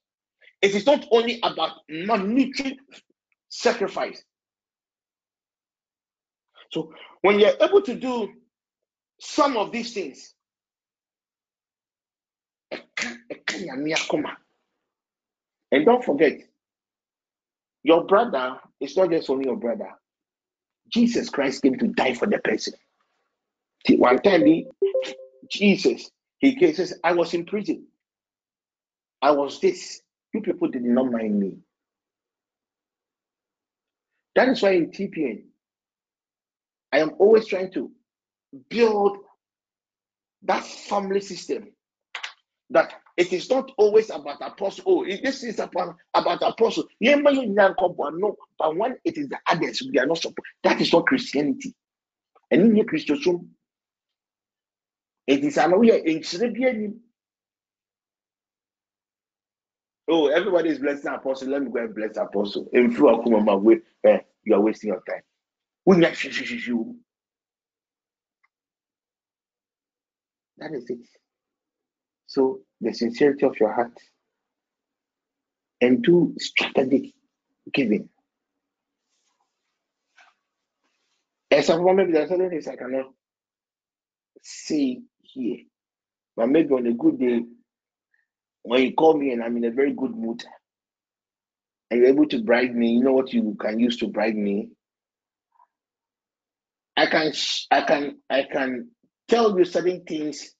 It is not only about monetary sacrifice. So when you're able to do some of these things, and don't forget, your brother is not just only your brother. Jesus Christ came to die for the person. One time, he, Jesus, he says, I was in prison. I was this. You people did not mind me. That is why in TPN, I am always trying to build that family system that it is not always about apostle. Oh, this is about, about apostle. No, but when it is the others, we are not support. That is not Christianity. And in Christian, it is an way in Oh, everybody is blessing apostle. Let me go and bless apostle. In through Akuma way, eh, you are wasting your time. That is it. So the sincerity of your heart and do strategic giving. As a woman, maybe there's certain things I cannot say here, but maybe on a good day, when you call me and I'm in a very good mood, and you're able to bribe me, you know what you can use to bribe me. I can, I can, I can tell you certain things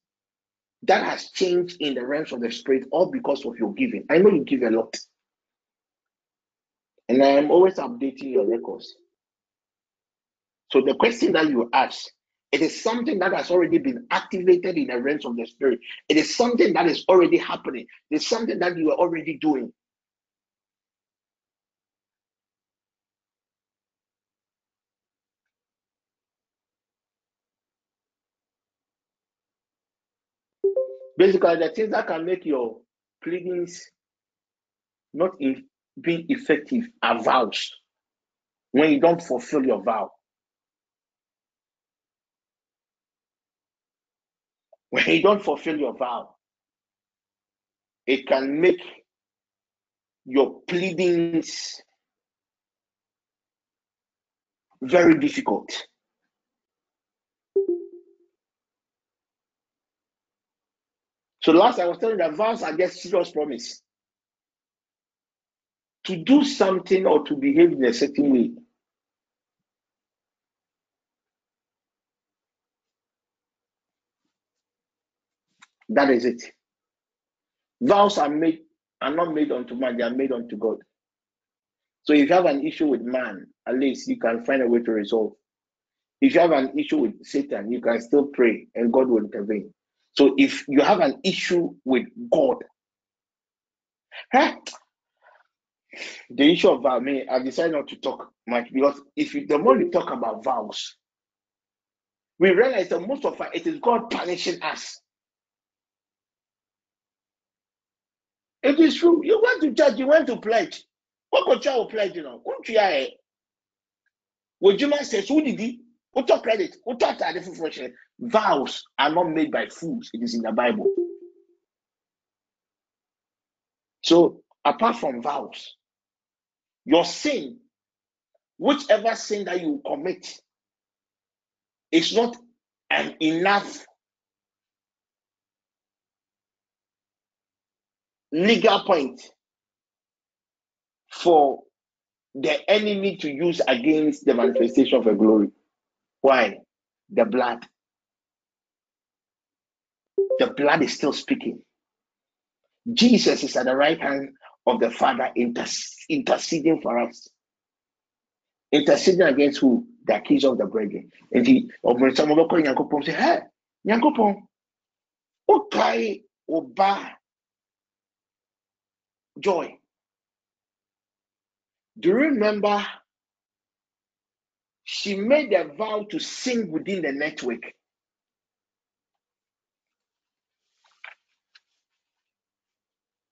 that has changed in the realms of the spirit all because of your giving. I know you give a lot. And I am always updating your records. So the question that you ask, it is something that has already been activated in the realms of the spirit. It is something that is already happening. It's something that you are already doing. Basically, the things that can make your pleadings not in being effective are vows. When you don't fulfill your vow. When you don't fulfill your vow, it can make your pleadings very difficult. So last I was telling that vows are just serious promise. To do something or to behave in a certain way. That is it. Vows are made are not made unto man, they are made unto God. So if you have an issue with man, at least you can find a way to resolve. If you have an issue with Satan, you can still pray and God will intervene. So if you have an issue with God, the issue of vow, me, I decided not to talk much because if you, the more you talk about vows, we realize that most of it is God punishing us. It is true. You went to church, you went to pledge. What could you pledge? You know, couldn't you? Would you mind say, who did he? Who took credit? Who took that Vows are not made by fools. It is in the Bible. So, apart from vows, your sin, whichever sin that you commit, is not an enough legal point for the enemy to use against the manifestation of a glory. Why? The blood. The blood is still speaking. Jesus is at the right hand of the Father inter- interceding for us. Interceding against who? The accuser of the brethren. And he, ọmọ some of the Nyankopon say, Hey, Nyankopon, okay, oba, joy. Do you remember she made a vow to sing within the network?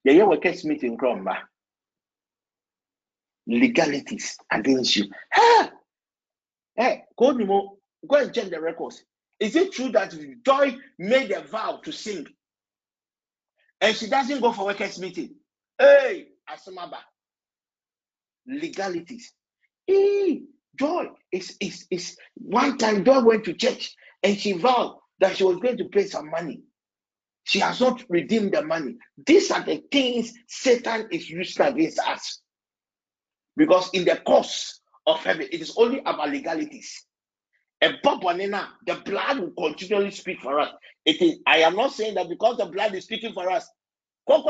Yɛyɛ workers meeting korɔ legalities against you. Hey, go and check the records. Is it true that joy made a vow to sing? And she doesn't go for workers meeting. Hey asamaba legalities. Hey, joy is, is is one time joy went to church and she vowed that she was going to pay some money she has not redeemed the money. These are the things Satan is using against us. Because in the course of heaven, it is only about legalities. And the blood will continually speak for us. It is. I am not saying that because the blood is speaking for us. I'm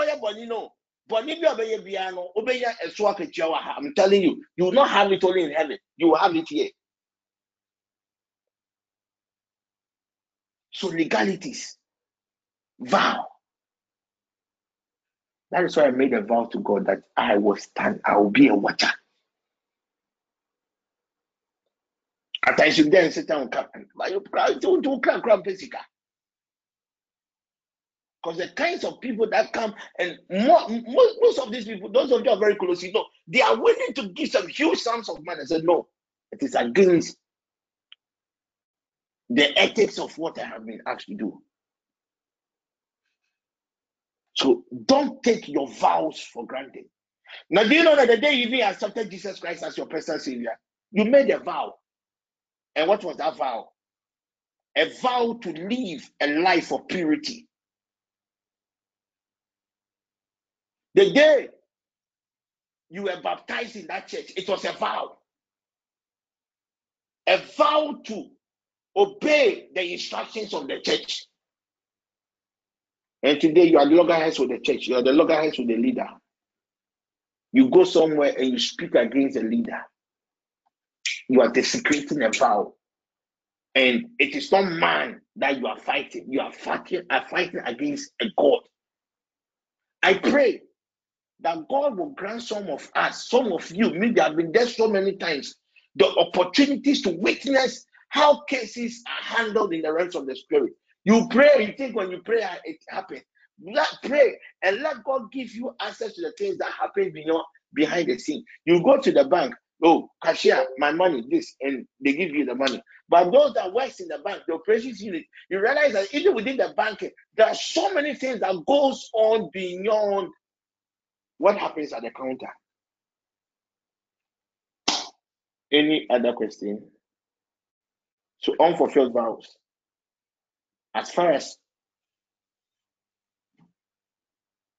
telling you, you will not have it only in heaven. You will have it here. So legalities vow. That is why I made a vow to God that I will stand, I will be a watcher. At I should then sit down but you do do physical. Because the kinds of people that come and more, most, most of these people, those of you are very close, you know, they are willing to give some huge sums of money. I said, no, it is against the ethics of what I have been asked to do. So don't take your vows for granted. Now, do you know that the day you accepted Jesus Christ as your personal savior, you made a vow. And what was that vow? A vow to live a life of purity. The day you were baptized in that church, it was a vow. A vow to obey the instructions of the church. And today you are the loggerheads with the church, you are the loggerheads with the leader. You go somewhere and you speak against the leader. You are desecrating a vow. And it is not man that you are fighting. You are fighting, are fighting against a God. I pray that God will grant some of us, some of you, maybe I've been there so many times, the opportunities to witness how cases are handled in the realms of the spirit. You pray, you think when you pray, uh, it happens. Let pray and let God give you access to the things that happen beyond behind the scene. You go to the bank, oh, cashier, my money, this, and they give you the money. But those that works in the bank, the operations unit, you realize that even within the bank, there are so many things that goes on beyond what happens at the counter. Any other question? So unfulfilled vows as far as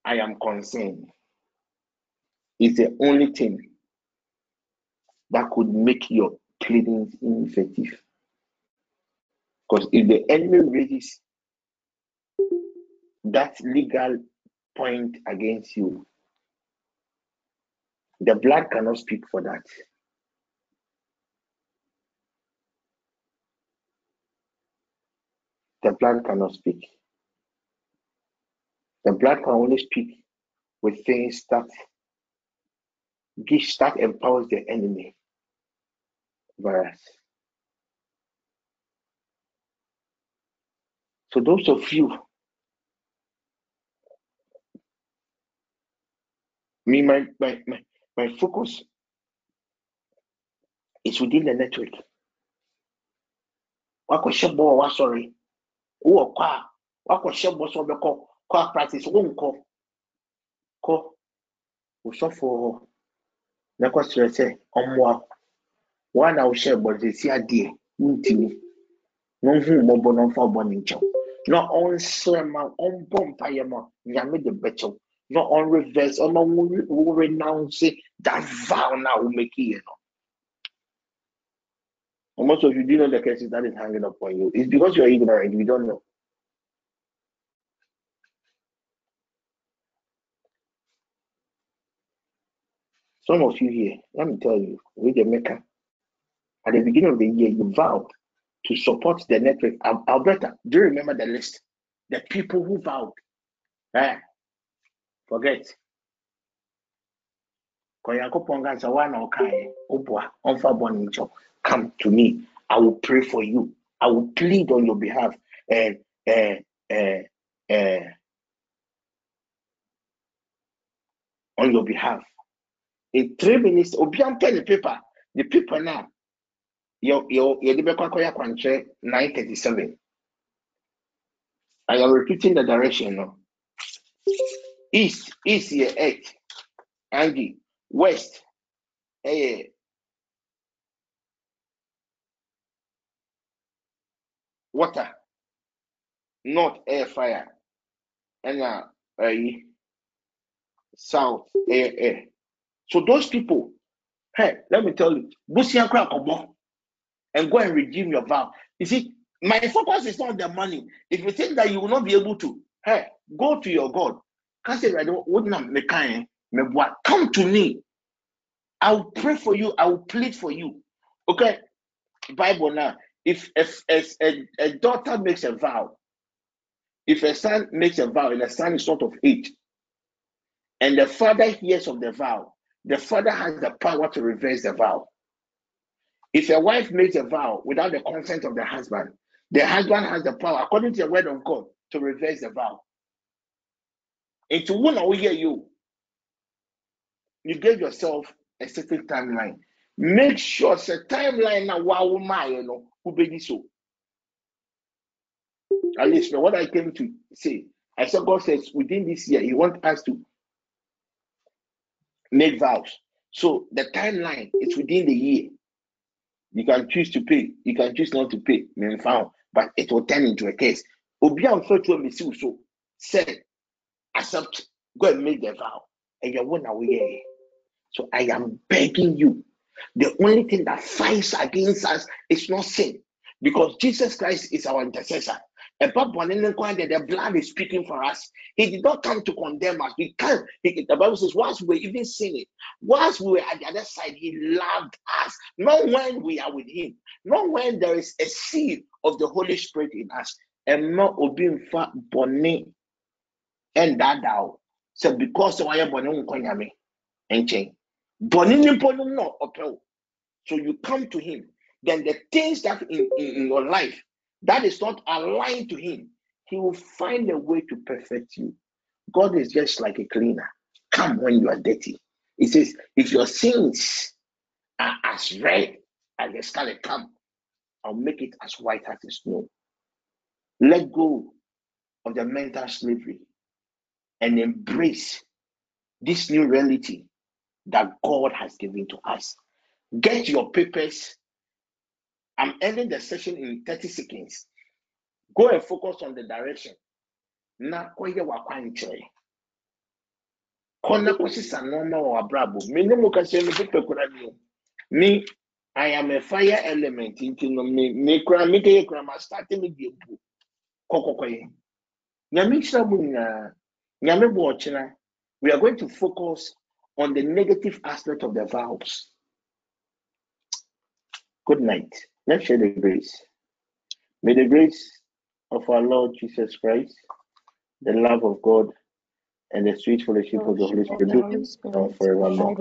I am concerned, is the only thing that could make your pleadings ineffective. Because if the enemy raises that legal point against you, the blood cannot speak for that. The blood cannot speak. The blood can only speak with things that gives that empowers the enemy over us. So those of you, me, my my my, my focus is within the network. Wakɔhyɛ bɔɔl sorry. Wowɔ kɔ a wakɔhyɛ bɔ sɛ ɔbɛkɔ kɔ a practice wonkɔ kɔ osɔfoɔ hɔ na kɔsrɛ sɛ ɔmmoa wɔn na wohyɛ bɔdesi adeɛ ntumi na ɔhu mmɔbɔ na ɔmfa ɔbɔ ne nkyɛw na ɔnsrɛ ma ɔmbɔ mpaeɛ ma nyame de bɛkyɛw not on reverse, or no will renounce that vow now will make most of you do know the cases that is hanging up on you. It's because you're ignorant, you don't know. Some of you here, let me tell you, with the maker, at the beginning of the year, you vowed to support the network. Alberta, do you remember the list? The people who vowed. Eh, forget. Come to me. I will pray for you. I will plead on your behalf. And uh, uh, uh, on your behalf. In three minutes, obian pen the paper. The paper now. Your your akwankyerɛ nine thirty seven. I am repeating the direction no. East, east yeah, eight. Angie, west ɛyɛ water. North air fire. Ɛna ɛyi south air air. So those people, hey, let me tell you, and go and redeem your vow. You see, my focus is not the money. If you think that you will not be able to, hey, go to your God. Come to me. I will pray for you. I will plead for you. Okay, Bible now. If, if a, a daughter makes a vow, if a son makes a vow and the son is sort of age, and the father hears of the vow, the father has the power to reverse the vow. If a wife makes a vow without the consent of the husband, the husband has the power, according to the word of God, to reverse the vow. And Into one we hear you. You gave yourself a certain timeline. Make sure the timeline my you know who be so. At least what I came to say. I said God says within this year, He wants us to make vows. So the timeline is within the year. You can choose to pay, you can choose not to pay, but it will turn into a case. Obi a nfa to me so say accept, go and make the vow, and you're one away. So I am begging you. The only thing that fights against us is not sin, because Jesus Christ is our intercessor. The blood is speaking for us. He did not come to condemn us. We can't. He, the Bible says, whilst we were even sinning, whilst we were at the other side, He loved us. Not when we are with Him, not when there is a seed of the Holy Spirit in us. And not for bonny and that thou. So because why unkonyame and chain. So you come to Him. Then the things that in, in, in your life that is not aligned to Him, He will find a way to perfect you. God is just like a cleaner. Come when you are dirty. He says, if your sins are as red as the scarlet, come. I'll make it as white as the snow. Let go of the mental slavery and embrace this new reality that God has given to us. Get your papers I'm ending the session in 30 seconds. Go and focus on the direction. Na wa kɔsisa nneɛma wɔ abrabɔ. Me I am a fire element nti no me me ɔkyerɛ. We are going to focus on the negative aspect of the vows. Good night. Let's share the grace. May the grace of our Lord Jesus Christ, the love of God, and the sweet fellowship of the Holy Spirit be and forevermore.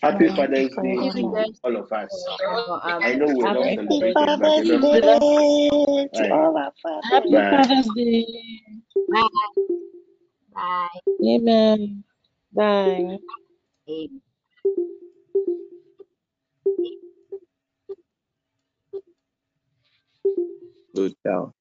Happy Father's Day to all of us. I know we're not celebrating, but you know, Happy Father's Day. Bye. Bye. Amen. Bye. Good job.